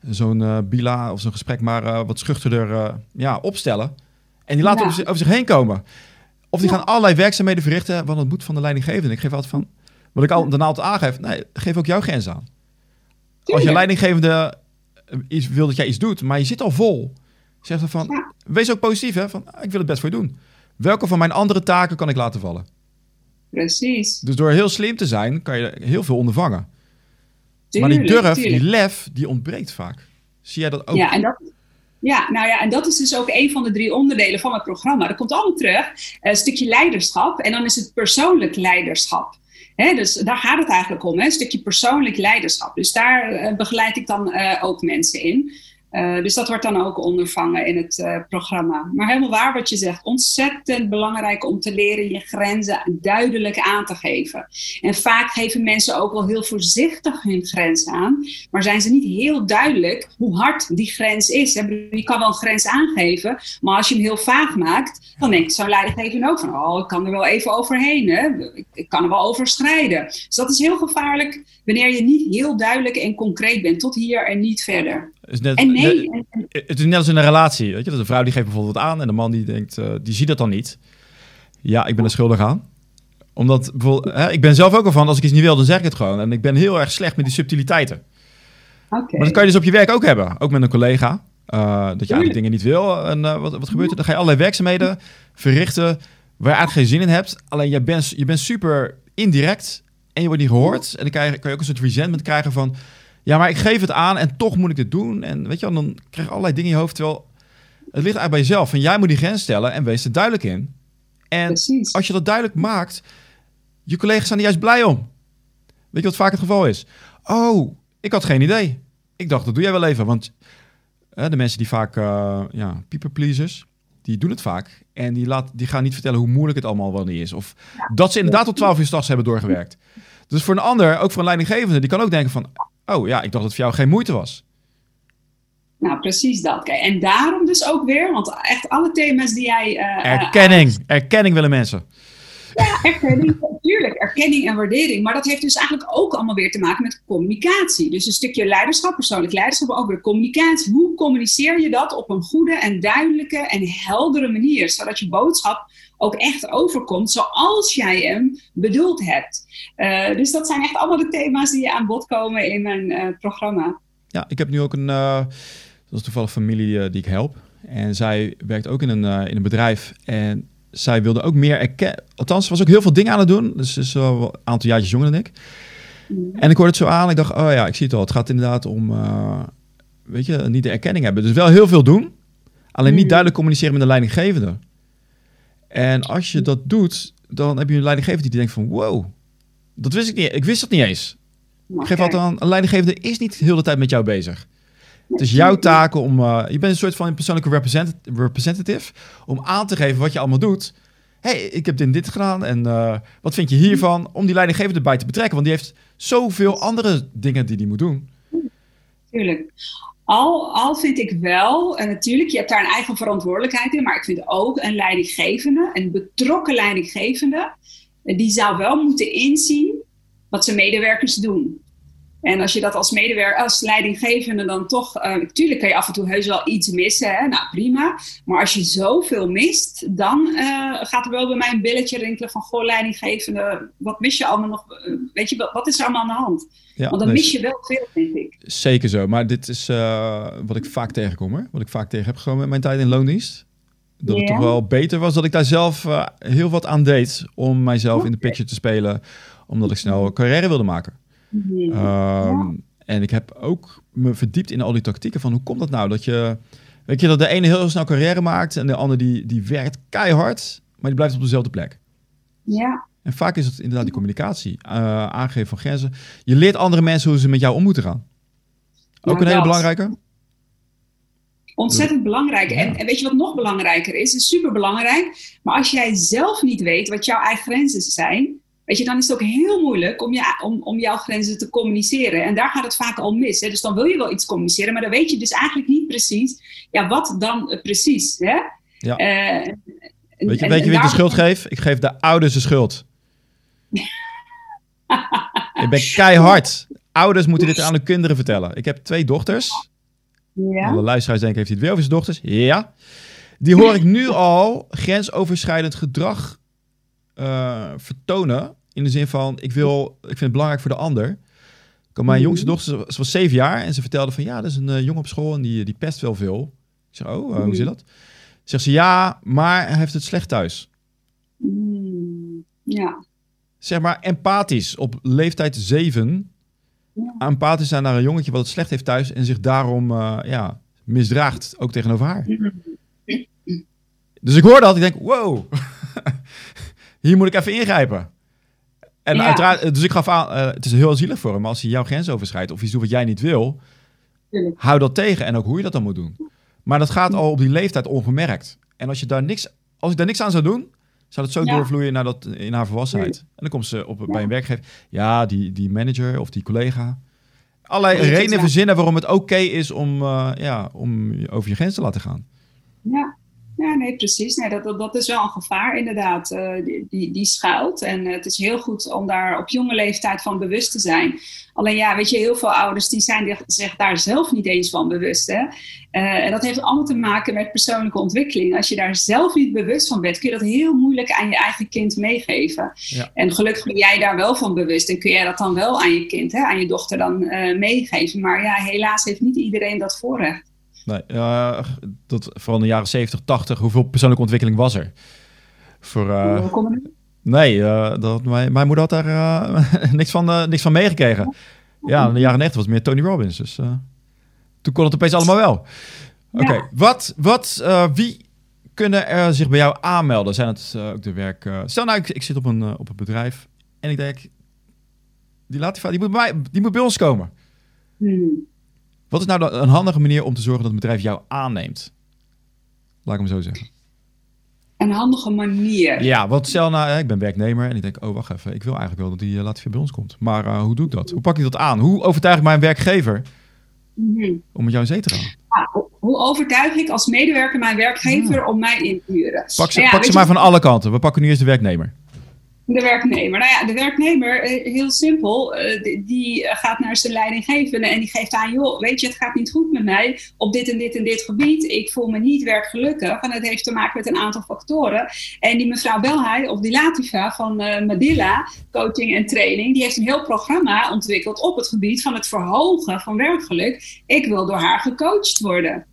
zo'n uh, bila of zo'n gesprek maar wat schuchterder ja, opstellen. En die laten over, over, zich heen komen. Of die gaan allerlei werkzaamheden verrichten, want het moet van de leidinggevende. Ik geef altijd van, wat ik al daarna altijd aangeef, nee, geef ook jouw grens aan. Als je leidinggevende iets, wil dat jij iets doet, maar je zit al vol. Zeg dan van, wees ook positief, hè? Van, ik wil het best voor je doen. Welke van mijn andere taken kan ik laten vallen? Precies. Dus door heel slim te zijn, kan je heel veel ondervangen. maar die durf, die lef, die ontbreekt vaak. Zie jij dat ook? Ja, en dat, ja, nou ja, en dat is dus ook een van de drie onderdelen van het programma. Dat komt allemaal terug. Een stukje leiderschap en dan is het persoonlijk leiderschap dus daar gaat het eigenlijk om, een stukje persoonlijk leiderschap. Dus daar uh, begeleid ik dan uh, ook mensen in. Uh, dus dat wordt dan ook ondervangen in het uh, programma. Maar helemaal waar wat je zegt. Ontzettend belangrijk om te leren je grenzen duidelijk aan te geven. En vaak geven mensen ook wel heel voorzichtig hun grens aan. Maar zijn ze niet heel duidelijk hoe hard die grens is. Je kan wel een grens aangeven. Maar als je hem heel vaag maakt. Dan denkt zo'n leidinggever ook van. Oh, ik kan er wel even overheen. Hè? Ik, kan er wel over strijden. Dus dat is heel gevaarlijk. Wanneer je niet heel duidelijk en concreet bent. Tot hier en niet verder. Is net, en nee. het is net als in een relatie. Weet je? Dat een vrouw die geeft bijvoorbeeld wat aan en de man die denkt, uh, die ziet dat dan niet. Ja, ik ben er schuldig aan. Omdat bijvoorbeeld, hè, ik ben zelf ook al van, als ik iets niet wil, dan zeg ik het gewoon. En ik ben heel erg slecht met die subtiliteiten. Okay. Maar dat kan je dus op je werk ook hebben. Ook met een collega. Uh, dat je eigenlijk dingen niet wil. En uh, wat, wat gebeurt er? Dan ga je allerlei werkzaamheden verrichten waar je eigenlijk geen zin in hebt. Alleen je bent, je bent super indirect en je wordt niet gehoord. En dan kan je, kan je ook een soort resentment krijgen van... Ja, maar ik geef het aan en toch moet ik het doen. En weet je wel, dan krijg je allerlei dingen in je hoofd. Terwijl het ligt eigenlijk bij jezelf. Van jij moet die grens stellen en wees er duidelijk in. En als je dat duidelijk maakt, je collega's zijn er juist blij om. Weet je wat vaak het geval is? Oh, ik had geen idee. Ik dacht, dat doe jij wel even. Want de mensen die vaak, uh, ja, people pleasers, die doen het vaak. En die, laat, die gaan niet vertellen hoe moeilijk het allemaal wel niet is. Of dat ze inderdaad tot 12 uur s'nachts hebben doorgewerkt. Dus voor een ander, ook voor een leidinggevende, die kan ook denken van... Oh ja, ik dacht dat het voor jou geen moeite was. Nou, precies dat. Kijk, en daarom dus ook weer, want echt alle thema's die jij. Uh, erkenning, erkenning willen mensen. Ja, erkenning, natuurlijk, erkenning en waardering. Maar dat heeft dus eigenlijk ook allemaal weer te maken met communicatie. Dus een stukje leiderschap, persoonlijk leiderschap, maar ook weer communicatie. Hoe communiceer je dat op een goede en duidelijke en heldere manier, zodat je boodschap ook echt overkomt zoals jij hem bedoeld hebt. Uh, dus dat zijn echt allemaal de thema's die aan bod komen in mijn uh, programma. Ja, ik heb nu ook een, uh, dat is toevallig familie die ik help. En zij werkt ook in een, in een bedrijf. En zij wilde ook meer erkennen. Althans, was ook heel veel dingen aan het doen. Dus is wel een aantal jaartjes jonger dan ik. Mm. En ik hoorde het zo aan. Ik dacht, oh ja, ik zie het al. Het gaat inderdaad om, weet je, niet de erkenning hebben. Dus wel heel veel doen. Alleen niet mm. duidelijk communiceren met de leidinggevende. En als je dat doet, dan heb je een leidinggevende die denkt van... wow, dat wist ik niet. Ik wist dat niet eens. Geef altijd aan, een leidinggevende is niet de hele tijd met jou bezig. Het is jouw taak om... Uh, je bent een soort van een persoonlijke representative... om aan te geven wat je allemaal doet. hey, ik heb dit en dit gedaan en uh, wat vind je hiervan? Om die leidinggevende erbij te betrekken. Want die heeft zoveel andere dingen die hij moet doen. Tuurlijk. Al, al vind ik wel, en natuurlijk, je hebt daar een eigen verantwoordelijkheid in, maar ik vind ook een leidinggevende, een betrokken leidinggevende, die zou wel moeten inzien wat zijn medewerkers doen. En als je dat als medewerker, als leidinggevende dan toch, uh, natuurlijk kan je af en toe heus wel iets missen, hè? nou prima. Maar als je zoveel mist, dan uh, gaat er wel bij mij een billetje rinkelen van, goh leidinggevende, wat mis je allemaal nog, uh, weet je, wat, wat is er allemaal aan de hand? Ja, Want dan mis je wel veel, vind ik. Zeker zo, maar dit is wat ik vaak tegenkom, hoor. wat ik vaak tegen heb gekomen met mijn tijd in loondienst. Dat het toch wel beter was dat ik daar zelf heel wat aan deed om mijzelf in de picture te spelen, omdat ik snel een carrière wilde maken. Ehm, en ik heb ook me verdiept in al die tactieken van hoe komt dat nou dat je, weet je, dat de ene heel snel carrière maakt en de ander die, die werkt keihard, maar die blijft op dezelfde plek. Ja. En vaak is het inderdaad die communicatie, uh, aangeven van grenzen. Je leert andere mensen hoe ze met jou om moeten gaan. Ook een hele belangrijke. Ontzettend belangrijk. En, en, weet je wat nog belangrijker is? Het is super belangrijk. Maar als jij zelf niet weet wat jouw eigen grenzen zijn, Weet je, dan is het ook heel moeilijk om, je, om, om jouw grenzen te communiceren. En daar gaat het vaak al mis. Hè? Dus dan wil je wel iets communiceren, maar dan weet je dus eigenlijk niet precies, ja, wat dan precies. Hè? Ja. Uh, weet je, weet je wie ik de schuld geef? Ik geef de ouders de schuld. ik ben [laughs] keihard. Ouders moeten dit aan de kinderen vertellen. Ik heb twee dochters. Ja. Alle luisteraars denken, heeft hij het weer over zijn dochters? Ja. Die hoor ik nu al grensoverschrijdend gedrag uh, vertonen. In de zin van, ik, wil, ik vind het belangrijk voor de ander. Mijn mhm. jongste dochter, ze was zeven jaar en ze vertelde van... ja, er is een uh, jongen op school en die, die pest wel veel. Ik zeg, oh, uh, hoe zit dat? Zegt ze, ja, maar hij heeft het slecht thuis. Mm, ja. Zeg maar empathisch, op leeftijd zeven... Ja. empathisch zijn naar een jongetje wat het slecht heeft thuis... en zich daarom ja, misdraagt, ook tegenover haar. Mhm. Dus ik hoor dat, ik denk, wow... [laughs] hier moet ik even ingrijpen. En uiteraard, dus ik gaf aan, uh, het is heel zielig voor hem, als hij jouw grens overschrijdt of iets doet wat jij niet wil, hou dat tegen en ook hoe je dat dan moet doen. Maar dat gaat al op die leeftijd ongemerkt. En als je daar niks, als ik daar niks aan zou doen, zou het zo doorvloeien naar dat, in haar volwassenheid. En dan komt ze op, bij een werkgever, ja, die, die manager of die collega. Allerlei redenen verzinnen waarom het oké is om, uh, ja, om over je grens te laten gaan. Ja, ja, nee, precies. Nee, dat, dat, dat is wel een gevaar, inderdaad, uh, die, die, die, schuilt. En uh, het is heel goed om daar op jonge leeftijd van bewust te zijn. Alleen ja, weet je, heel veel ouders die zijn zich daar zelf niet eens van bewust. Hè? Uh, en dat heeft allemaal te maken met persoonlijke ontwikkeling. Als je daar zelf niet bewust van bent, kun je dat heel moeilijk aan je eigen kind meegeven. Ja. En gelukkig ben jij daar wel van bewust en kun jij dat dan wel aan je kind, hè, aan je dochter dan meegeven. Maar ja, helaas heeft niet iedereen dat voorrecht. Nee, uh, dat, vooral in de jaren 70, 80, hoeveel persoonlijke ontwikkeling was er? Voor, uh, nee, uh, dat, mijn, mijn moeder had daar [laughs] niks, van, niks van meegekregen. Ja, in de jaren 90 was het meer Tony Robbins. Dus toen kon het opeens allemaal wel. Oké, wat, wat, wie kunnen er zich bij jou aanmelden? Zijn het ook de werk... stel nou, ik, ik zit op een, op een bedrijf en ik denk... Die, laat die, moet, bij, die moet bij ons komen. Hmm. Wat is nou een handige manier om te zorgen dat het bedrijf jou aanneemt? Laat ik hem zo zeggen. Een handige manier. Ja, want stel nou, ik ben werknemer en ik denk, oh wacht even, ik wil eigenlijk wel dat die uh, Latvia bij ons komt. Maar uh, hoe doe ik dat? Hoe pak ik dat aan? Hoe overtuig ik mijn werkgever mm om met jou in zee te gaan? Ja, hoe overtuig ik als medewerker mijn werkgever om mij in te huren? Pak ze, nou ja, pak ze maar van alle kanten. We pakken nu eerst de werknemer. De werknemer. Nou ja, de werknemer, eh, heel simpel, eh, die gaat naar zijn leidinggevende en die geeft aan, joh, weet je, het gaat niet goed met mij op dit en dit en dit gebied. Ik voel me niet werkgelukkig en het heeft te maken met een aantal factoren. En die mevrouw Belhai, of die Latifa van uh, Madilla, coaching en training, die heeft een heel programma ontwikkeld op het gebied van het verhogen van werkgeluk. Ik wil door haar gecoacht worden.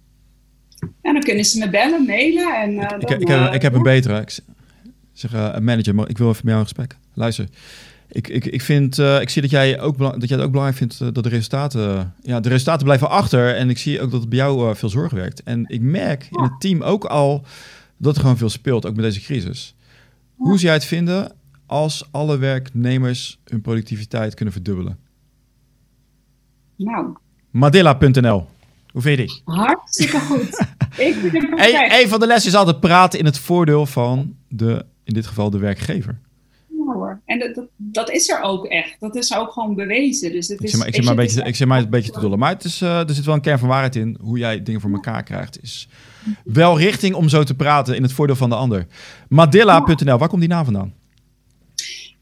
En dan kunnen ze me bellen, mailen. En, uh, ik, ik, heb, ik heb een betere zeg, uh, manager, maar ik wil even met jou in gesprek. Luister, ik, ik, ik, vind, uh, ik zie dat jij, ook dat jij het ook belangrijk vindt uh, dat de resultaten, ja, de resultaten blijven achter. En ik zie ook dat het bij jou veel zorg werkt. En ik merk in het team ook al dat er gewoon veel speelt, ook met deze crisis. Hoe zou jij het vinden als alle werknemers hun productiviteit kunnen verdubbelen? Nou. Madilla.nl. Hoe vind je die? Hartstikke goed. [laughs] ik vind het perfect. Een, een van de lessen is altijd praten in het voordeel van de in dit geval de werkgever. Ja hoor. En dat, dat, dat, is er ook echt. Dat is ook gewoon bewezen. Dus het ik is, zeg maar, ik zeg maar, een beetje, ik zeg maar een beetje te dollen. Maar het is, uh, er zit wel een kern van waarheid in. Hoe jij dingen voor elkaar krijgt. Is wel richting om zo te praten in het voordeel van de ander. Madilla.nl, waar komt die naam vandaan?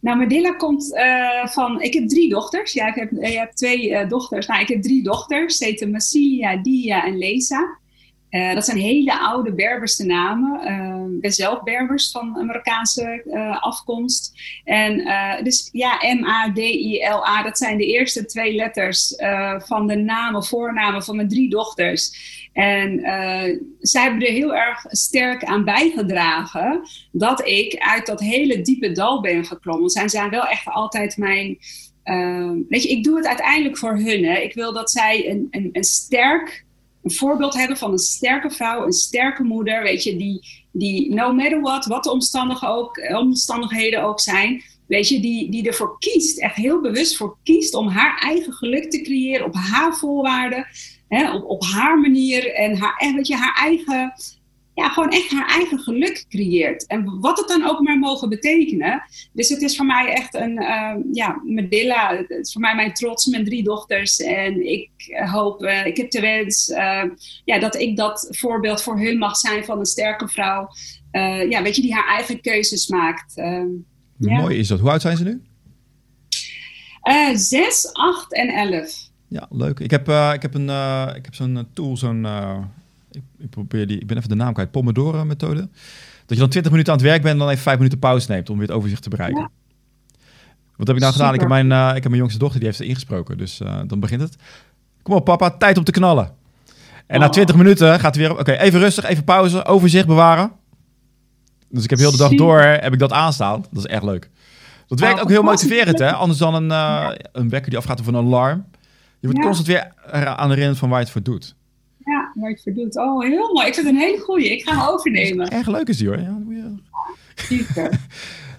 Nou, Madilla komt uh, van. Ik heb drie dochters. Ja, ik heb, je hebt twee uh, dochters. Nou, ik heb drie dochters. Ze heten Massia, Dia en Leza. Uh, dat zijn hele oude Berberse namen. Uh, ik ben zelf Berbers van Marokkaanse uh, afkomst. En dus ja, M-A-D-I-L-A, dat zijn de eerste twee letters van de namen, voornamen van mijn drie dochters. En zij hebben er heel erg sterk aan bijgedragen dat ik uit dat hele diepe dal ben geklommen. Zij zijn wel echt altijd mijn. weet je, ik doe het uiteindelijk voor hun. Hè. Ik wil dat zij een, een, een sterk een voorbeeld hebben van een sterke vrouw, een sterke moeder, weet je, die, die no matter what, wat de omstandigheden ook, omstandigheden ook zijn, weet je, die, die ervoor kiest, echt heel bewust voor kiest om haar eigen geluk te creëren op haar voorwaarden, hè, op, op haar manier en haar, weet je, haar eigen ja, gewoon echt haar eigen geluk creëert. En wat het dan ook maar mogen betekenen. Dus het is voor mij echt een, uh, ja, Medilla. Het is voor mij mijn trots, mijn drie dochters. En ik hoop, uh, ik heb de wens uh, ja, dat ik dat voorbeeld voor hun mag zijn van een sterke vrouw. ja, weet je, die haar eigen keuzes maakt. Ehm, Mooi is dat. Hoe oud zijn ze nu? zes, acht en elf. Ja, leuk. Ik heb, ik heb, een, ik heb zo'n tool, zo'n ik, probeer die, ik ben even de naam kwijt, Pomodoro-methode. Dat je dan 20 minuten aan het werk bent en dan even 5 minuten pauze neemt om weer het overzicht te bereiken. Wat heb ik nou gedaan? Ik heb, mijn, uh, ik heb mijn jongste dochter, die heeft er ingesproken. Dus uh, dan begint het. Kom op papa, tijd om te knallen. En na 20 minuten gaat hij weer... Oké, even rustig, even pauze, overzicht bewaren. Dus ik heb heel de dag door heb ik dat aanstaan. Dat is echt leuk. Dat werkt ook heel motiverend, hè? Anders dan een, uh, een wekker die afgaat of een alarm. Je wordt constant weer aan de herinnerd van waar je het voor doet. Ja, waar je het voor doet. Oh, heel mooi. Ik vind het een hele goeie. Ik ga hem overnemen. Erg leuk is die hoor. Ja, moet je... [laughs]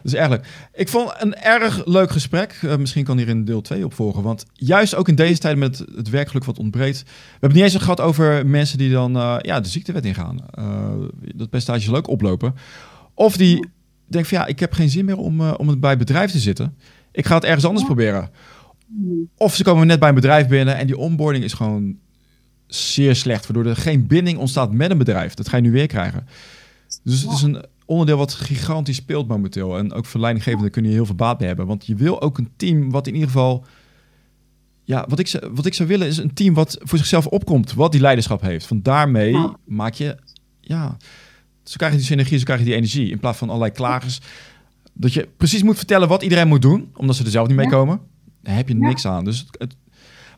Dat is erg leuk. Ik vond een erg leuk gesprek. Uh, misschien kan hier in deel 2 op volgen. Want juist ook in deze tijd met het werkgeluk wat ontbreekt. We hebben het niet eens gehad over mensen die dan uh, ja, de ziektewet ingaan. Uh, dat percentage leuk oplopen. Of die denken van ja, ik heb geen zin meer om, om het bij het bedrijf te zitten. Ik ga het ergens anders proberen. Of ze komen net bij een bedrijf binnen en die onboarding is gewoon zeer slecht, waardoor er geen binding ontstaat met een bedrijf. Dat ga je nu weer krijgen. Dus het is een onderdeel wat gigantisch speelt momenteel. En ook voor leidinggevenden kun je heel veel baat bij hebben. Want je wil ook een team wat in ieder geval... Ja, wat ik, wat ik zou willen is een team wat voor zichzelf opkomt. Wat die leiderschap heeft. Van daarmee maak je... Ja, zo krijg je die synergie, zo krijg je die energie. In plaats van allerlei klagers. Dat je precies moet vertellen wat iedereen moet doen. Omdat ze er zelf niet mee komen. Daar heb je niks aan. Dus het,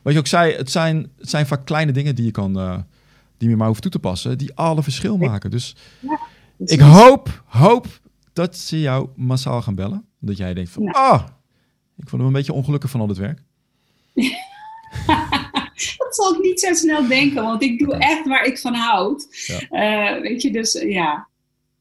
wat je ook zei, het zijn, het zijn vaak kleine dingen die je kan, uh, die je maar hoeft toe te passen, die alle verschil maken. Dus ja, ik hoop, hoop dat ze jou massaal gaan bellen. Dat jij denkt van, ah, oh, ik vond hem een beetje ongelukkig van al dit werk. [laughs] dat zal ik niet zo snel denken, want ik doe echt waar ik van houd. Ja. Uh, weet je, dus ja,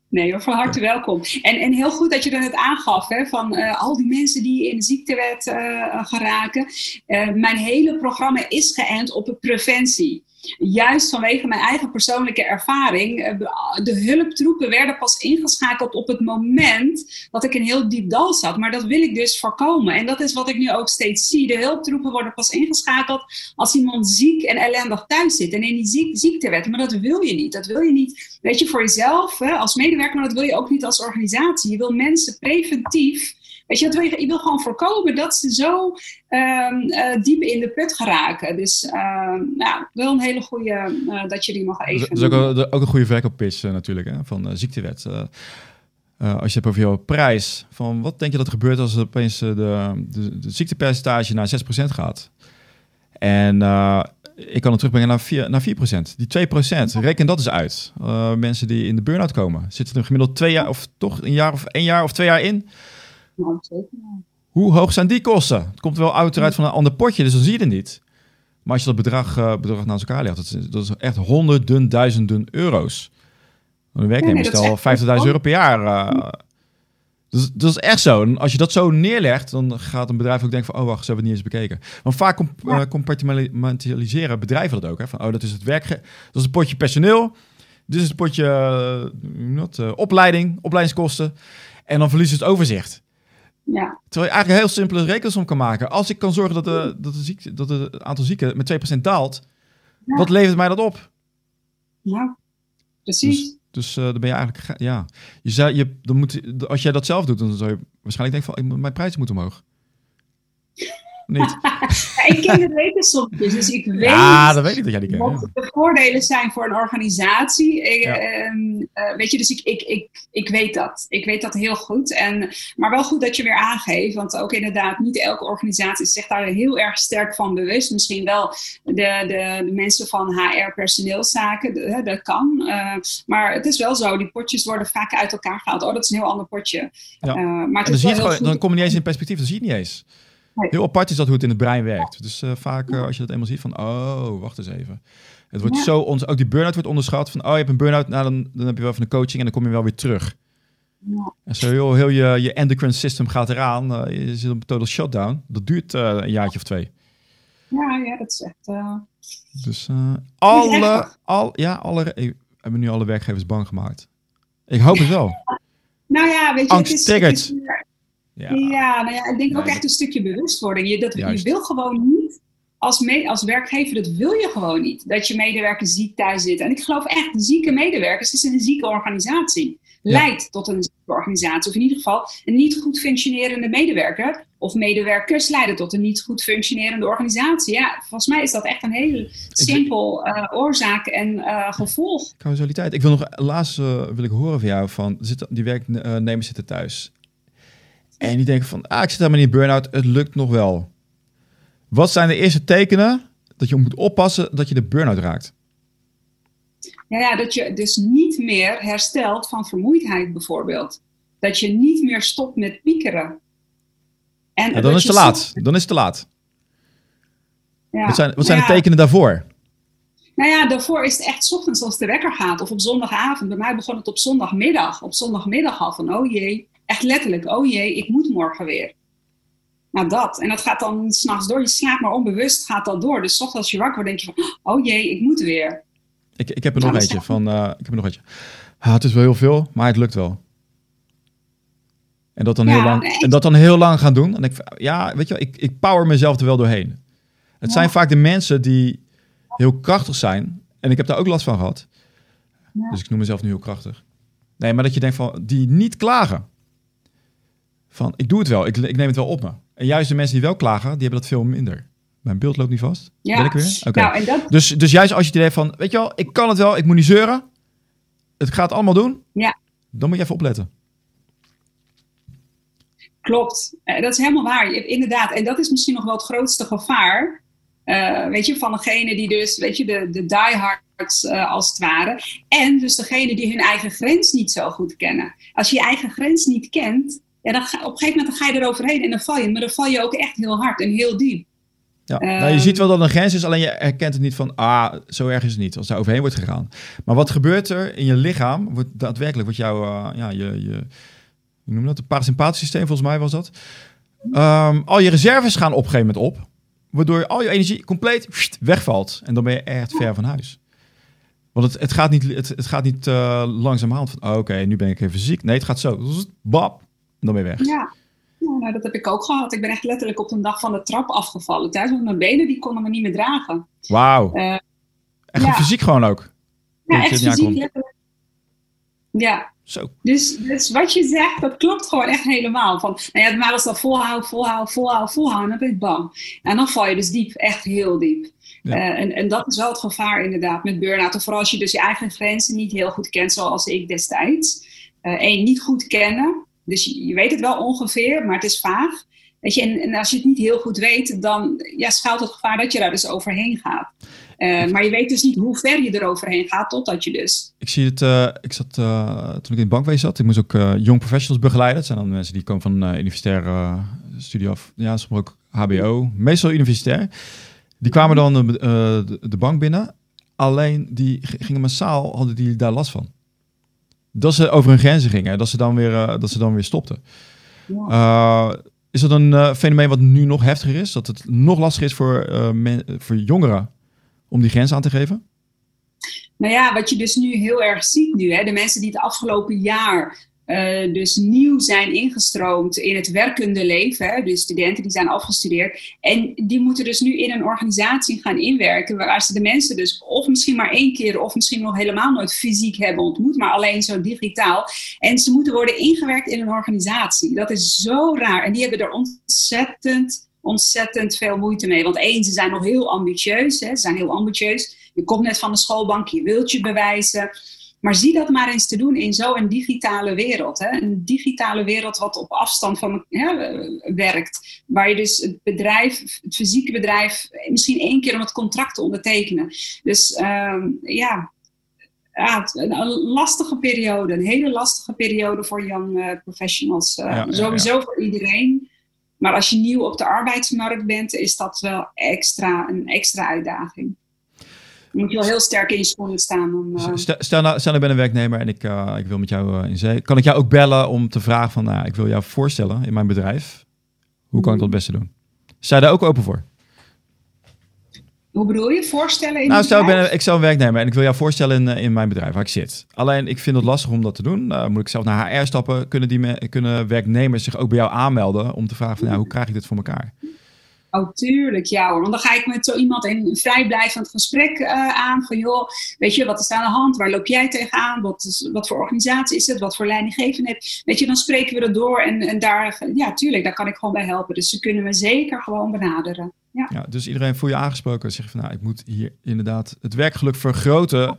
Nee, van harte welkom. En, en heel goed dat je er net aangaf, hè, van uh, al die mensen die in de ziektewet uh, geraken. Uh, mijn hele programma is geënt op preventie juist vanwege mijn eigen persoonlijke ervaring, eh, de hulptroepen werden pas ingeschakeld op het moment dat ik in heel diep dal zat. Maar dat wil ik dus voorkomen. En dat is wat ik nu ook steeds zie. De hulptroepen worden pas ingeschakeld als iemand ziek en ellendig thuis zit en in die ziek ziektewet. Maar dat wil je niet. Dat wil je niet, weet je, voor jezelf als medewerker, maar dat wil je ook niet als organisatie. Je wil mensen preventief Weet je, dat wil je, je wil gewoon voorkomen dat ze zo ehm, eh, diep in de put geraken. Dus uh, nou, wel een hele goede uh, dat je die nog even. Dat is ook, ook een goede verkooppitch natuurlijk hè, van ziektewet. als je hebt over jouw prijs, van wat denk je dat er gebeurt als opeens de, de, de ziektepercentage naar 6% gaat? En ik kan het terugbrengen naar 4, naar 4%. Die 2%, reken dat eens uit. Uh, mensen die in de burn-out komen. Zitten er gemiddeld twee jaar of toch een jaar of één jaar of twee jaar in? Hoe hoog zijn die kosten? Het komt wel uiteraard van een ander potje, dus dan zie je het niet. Maar als je dat bedrag, uh, bedrag naast elkaar legt, dat is, dat is echt honderden duizenden euro's. Een werknemer nee, stel 50.000 euro per jaar. Uh, dus dat is echt zo. En als je dat zo neerlegt, dan gaat een bedrijf ook denken van... oh, wacht, ze hebben het niet eens bekeken. Want vaak comp ja. compartimentaliseren bedrijven dat ook. Hè? Van, oh, dat is het werk... Dat is een potje personeel. Dit is het potje uh, opleiding, opleidingskosten. En dan verlies je het overzicht. Ja. Terwijl je eigenlijk een heel simpele rekensom kan maken. Als ik kan zorgen dat, de, dat, de ziekte, dat het aantal zieken met 2% daalt... Ja. wat levert mij dat op? Ja, precies. Dus, dus uh, dan ben je eigenlijk, ja, je zou, je, dan moet, als jij dat zelf doet, dan zou je waarschijnlijk denken van, mijn prijs moet omhoog. Niet. [laughs] ik ken de dus ik weet, ja, dat weet ik dat jij die kent, wat de voordelen zijn voor een organisatie. ja. uh, weet je, dus ik, ik, ik, ik weet dat. Ik weet dat heel goed. En, maar wel goed dat je weer aangeeft, want ook inderdaad, niet elke organisatie is zich daar heel erg sterk van bewust. Misschien wel de, de, de mensen van HR, personeelszaken, dat kan. Uh, maar het is wel zo, die potjes worden vaak uit elkaar gehaald. Oh, dat is een heel ander potje. Ja. maar dan, zie je gewoon, dan kom je niet eens in perspectief, dan zie je het niet eens. Heel apart is dat hoe het in het brein werkt. Dus uh, vaak uh, als je dat eenmaal ziet van, oh, wacht eens even. Het wordt ja. zo, ons, ook die burn-out wordt onderschat. Van, oh, je hebt een burn-out, nou, dan, dan heb je wel van de coaching en dan kom je wel weer terug. Ja. En zo heel, heel je, je endocrine system gaat eraan. Uh, je zit op een total shutdown. Dat duurt een jaartje of twee. Ja, ja, dat is echt... Dus alle, al, ja, alle, ik, hebben nu alle werkgevers bang gemaakt. Ik hoop het wel. Nou ja, weet je, Angst het is, het is, ja, ja, nou ja ik denk ook echt een stukje bewustwording. Je, dat, je wil gewoon niet, als, me, als werkgever, dat wil je gewoon niet. Dat je medewerkers ziek thuis zitten. En ik geloof echt, zieke medewerkers is een zieke organisatie. Leidt tot een zieke organisatie. Of in ieder geval een niet goed functionerende medewerker. Of medewerkers leiden tot een niet goed functionerende organisatie. Ja, volgens mij is dat echt een heel simpel uh, oorzaak en uh, gevolg. Causaliteit. Ik wil nog laatst uh, wil ik horen van jou van zit, die werknemers zitten thuis. En die denken van, ah, ik zit helemaal niet in burn-out, het lukt nog wel. Wat zijn de eerste tekenen dat je moet oppassen dat je de burn-out raakt? Ja, ja, dat je dus niet meer herstelt van vermoeidheid bijvoorbeeld. Dat je niet meer stopt met piekeren. En ja, dan is het te laat. Dan is het te laat. Ja. Wat zijn, wat zijn de tekenen daarvoor? Nou ja, daarvoor is het echt ochtends als de wekker gaat. Of op zondagavond. Bij mij begon het op zondagmiddag. Op zondagmiddag al van, oh jee, Echt letterlijk, oh jee, ik moet morgen weer. Nou, dat. En dat gaat dan s'nachts door. Je slaapt maar onbewust, gaat dat door. Dus ochtends als je wakker wordt, denk je van, oh jee, ik moet weer. Ik, ik heb er nog nou, eentje van, uh, ik heb er nog eentje. Ah, het is wel heel veel, maar het lukt wel. En dat dan, heel, lang, en dat dan heel lang gaan doen. En ik, ja, weet je wel, ik, ik power mezelf er wel doorheen. Het zijn vaak de mensen die heel krachtig zijn. En ik heb daar ook last van gehad. Dus ik noem mezelf nu heel krachtig. Nee, maar dat je denkt van, die niet klagen van ik doe het wel, ik, ik neem het wel op me. En juist de mensen die wel klagen, die hebben dat veel minder. Mijn beeld loopt niet vast. Ja. Ben ik weer? Nou, dat... dus, dus juist als je het idee van, weet je wel, ik kan het wel, ik moet niet zeuren. Het gaat allemaal doen. Ja. Dan moet je even opletten. Klopt. Uh, dat is helemaal waar. Inderdaad. En dat is misschien nog wel het grootste gevaar. Uh, weet je, van degene die dus, weet je, de, de diehards uh, als het ware. En dus degene die hun eigen grens niet zo goed kennen. Als je je eigen grens niet kent, ja, dan op een gegeven moment ga je eroverheen en dan val je. Maar dan val je ook echt heel hard en heel diep. Ja, nou, je ziet wel dat er een grens is, alleen je herkent het niet van, ah, zo erg is het niet, als daar overheen wordt gegaan. Maar wat gebeurt er in je lichaam, wordt daadwerkelijk, wordt jouw, uh, ja, je, je, hoe noem dat, het parasympathisch systeem, volgens mij was dat. Um, al je reserves gaan op een gegeven moment op, waardoor al je energie compleet wegvalt. En dan ben je echt ver van huis. Want het, het gaat niet, het, het gaat niet uh, langzamerhand van, oh, oké, nu ben ik even ziek. Nee, het gaat zo. Dan ben je weg. Ja. nou, dat heb ik ook gehad. Ik ben echt letterlijk op een dag van de trap afgevallen thuis, want mijn benen die konden me niet meer dragen. Wauw. Uh, echt ja. fysiek gewoon ook? Ja, echt fysiek letterlijk. Ja. Zo. Dus, dus wat je zegt, dat klopt gewoon echt helemaal. Van, nou ja, maar als dat volhouden, volhouden, volhouden, volhouden, dan ben ik bang. En dan val je dus diep, echt heel diep. Ja. Uh, en, en dat is wel het gevaar inderdaad met burn-out. En vooral als je dus je eigen grenzen niet heel goed kent, zoals ik destijds. Eén, niet goed kennen. Dus je, weet het wel ongeveer, maar het is vaag. Weet je, en, als je het niet heel goed weet, dan ja, schuilt het gevaar dat je daar dus overheen gaat. Uh, maar je weet dus niet hoe ver je eroverheen gaat, totdat je dus. Ik zie het, uh, ik zat uh, toen ik in het bankwezen zat, ik moest ook jong professionals begeleiden. Dat zijn dan mensen die komen van universitaire studie af, ja, soms ook HBO, meestal universitair. Die kwamen dan de, de bank binnen, alleen die gingen massaal, hadden die daar last van. Dat ze over hun grenzen gingen, dat ze dan weer, dat ze dan weer stopten. Ja. is dat een fenomeen wat nu nog heftiger is? Dat het nog lastiger is voor, voor jongeren om die grens aan te geven? Nou ja, wat je dus nu heel erg ziet nu, hè, de mensen die het afgelopen jaar uh, dus nieuw zijn ingestroomd in het werkende leven, dus studenten die zijn afgestudeerd, en die moeten dus nu in een organisatie gaan inwerken, waar ze de mensen dus of misschien maar één keer of misschien nog helemaal nooit fysiek hebben ontmoet, maar alleen zo digitaal. En ze moeten worden ingewerkt in een organisatie. Dat is zo raar. En die hebben er ontzettend ontzettend veel moeite mee. Want één, ze zijn nog heel ambitieus. Hè? Ze zijn heel ambitieus. Je komt net van de schoolbank, je wilt je bewijzen. Maar zie dat maar eens te doen in zo'n digitale wereld. Hè? Een digitale wereld wat op afstand van werkt. Waar je dus het bedrijf, het fysieke bedrijf, misschien één keer om het contract te ondertekenen. Dus um, ja, ja, een lastige periode. Een hele lastige periode voor young uh, professionals. Uh, ja, sowieso ja. voor iedereen. Maar als je nieuw op de arbeidsmarkt bent, is dat wel extra, een extra uitdaging. Moet je wel heel sterk in je schoenen staan. Om, uh... stel, stel, nou, stel, ik ben een werknemer en ik, uh, ik wil met jou uh, in zee. Kan ik jou ook bellen om te vragen van, nou, ik wil jou voorstellen in mijn bedrijf. Hoe kan ik dat het beste doen? Je daar ook open voor? Hoe bedoel je? Voorstellen in Nou, stel, ik, ben, ik zou een werknemer en ik wil jou voorstellen in, in mijn bedrijf waar ik zit. Alleen, ik vind het lastig om dat te doen. Uh, moet ik zelf naar HR stappen? Kunnen, die kunnen werknemers zich ook bij jou aanmelden om te vragen van, ja, hoe krijg ik dit voor elkaar? Oh, tuurlijk, ja hoor. Want dan ga ik met zo iemand een vrijblijvend gesprek uh, aan. Van joh, weet je, wat is aan de hand? Waar loop jij tegenaan? Wat, is, wat voor organisatie is het? Wat voor leidinggevende Weet je, dan spreken we dat door. En, en daar, ja, tuurlijk, daar kan ik gewoon bij helpen. Dus ze kunnen me zeker gewoon benaderen. Ja. ja dus iedereen voel je aangesproken. Zeg van, nou, ik moet hier inderdaad het werkgeluk vergroten.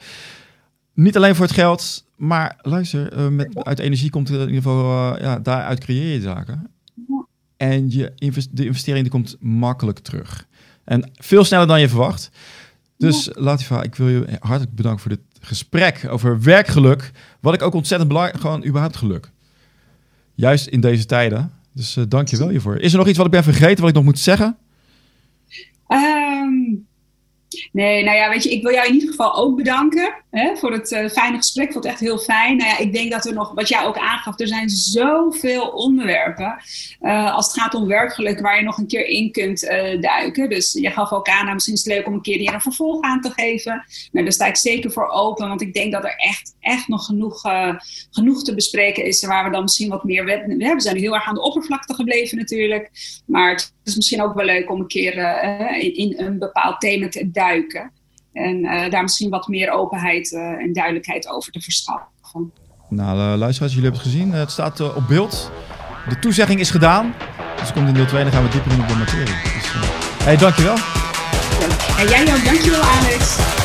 Niet alleen voor het geld, maar luister, uh, met, uit energie komt in ieder geval, uh, ja, daaruit creëer je zaken. En je de investering die komt makkelijk terug. En veel sneller dan je verwacht. Dus ja. Latifa, ik wil je hartelijk bedanken voor dit gesprek over werkgeluk. Wat ik ook ontzettend belangrijk, gewoon überhaupt geluk. Juist in deze tijden. Dus uh, dank je wel hiervoor. Is er nog iets wat ik ben vergeten, wat ik nog moet zeggen? Um, Nee, nou ja, weet je, ik wil jou in ieder geval ook bedanken hè, voor het uh, fijne gesprek. Ik vond het echt heel fijn. Nou ja, ik denk dat er nog, wat jij ook aangaf, er zijn zoveel onderwerpen uh, als het gaat om werkgeluk waar je nog een keer in kunt uh, duiken. Dus je gaf ook aan, nou, misschien is het leuk om een keer die een vervolg aan te geven. Nou, daar sta ik zeker voor open, want ik denk dat er echt, echt nog genoeg, genoeg te bespreken is waar we dan misschien wat meer... We, we zijn heel erg aan de oppervlakte gebleven natuurlijk, maar het is misschien ook wel leuk om een keer in, in een bepaald thema te duiken. En uh, daar misschien wat meer openheid uh, en duidelijkheid over te verschaffen. Nou, luisteraars, jullie hebben het gezien. Het staat op beeld. De toezegging is gedaan. Dus komt in deel 2 dan gaan we dieper in op de materie. Dus, hey, dankjewel. En jij ook, dankjewel Alex.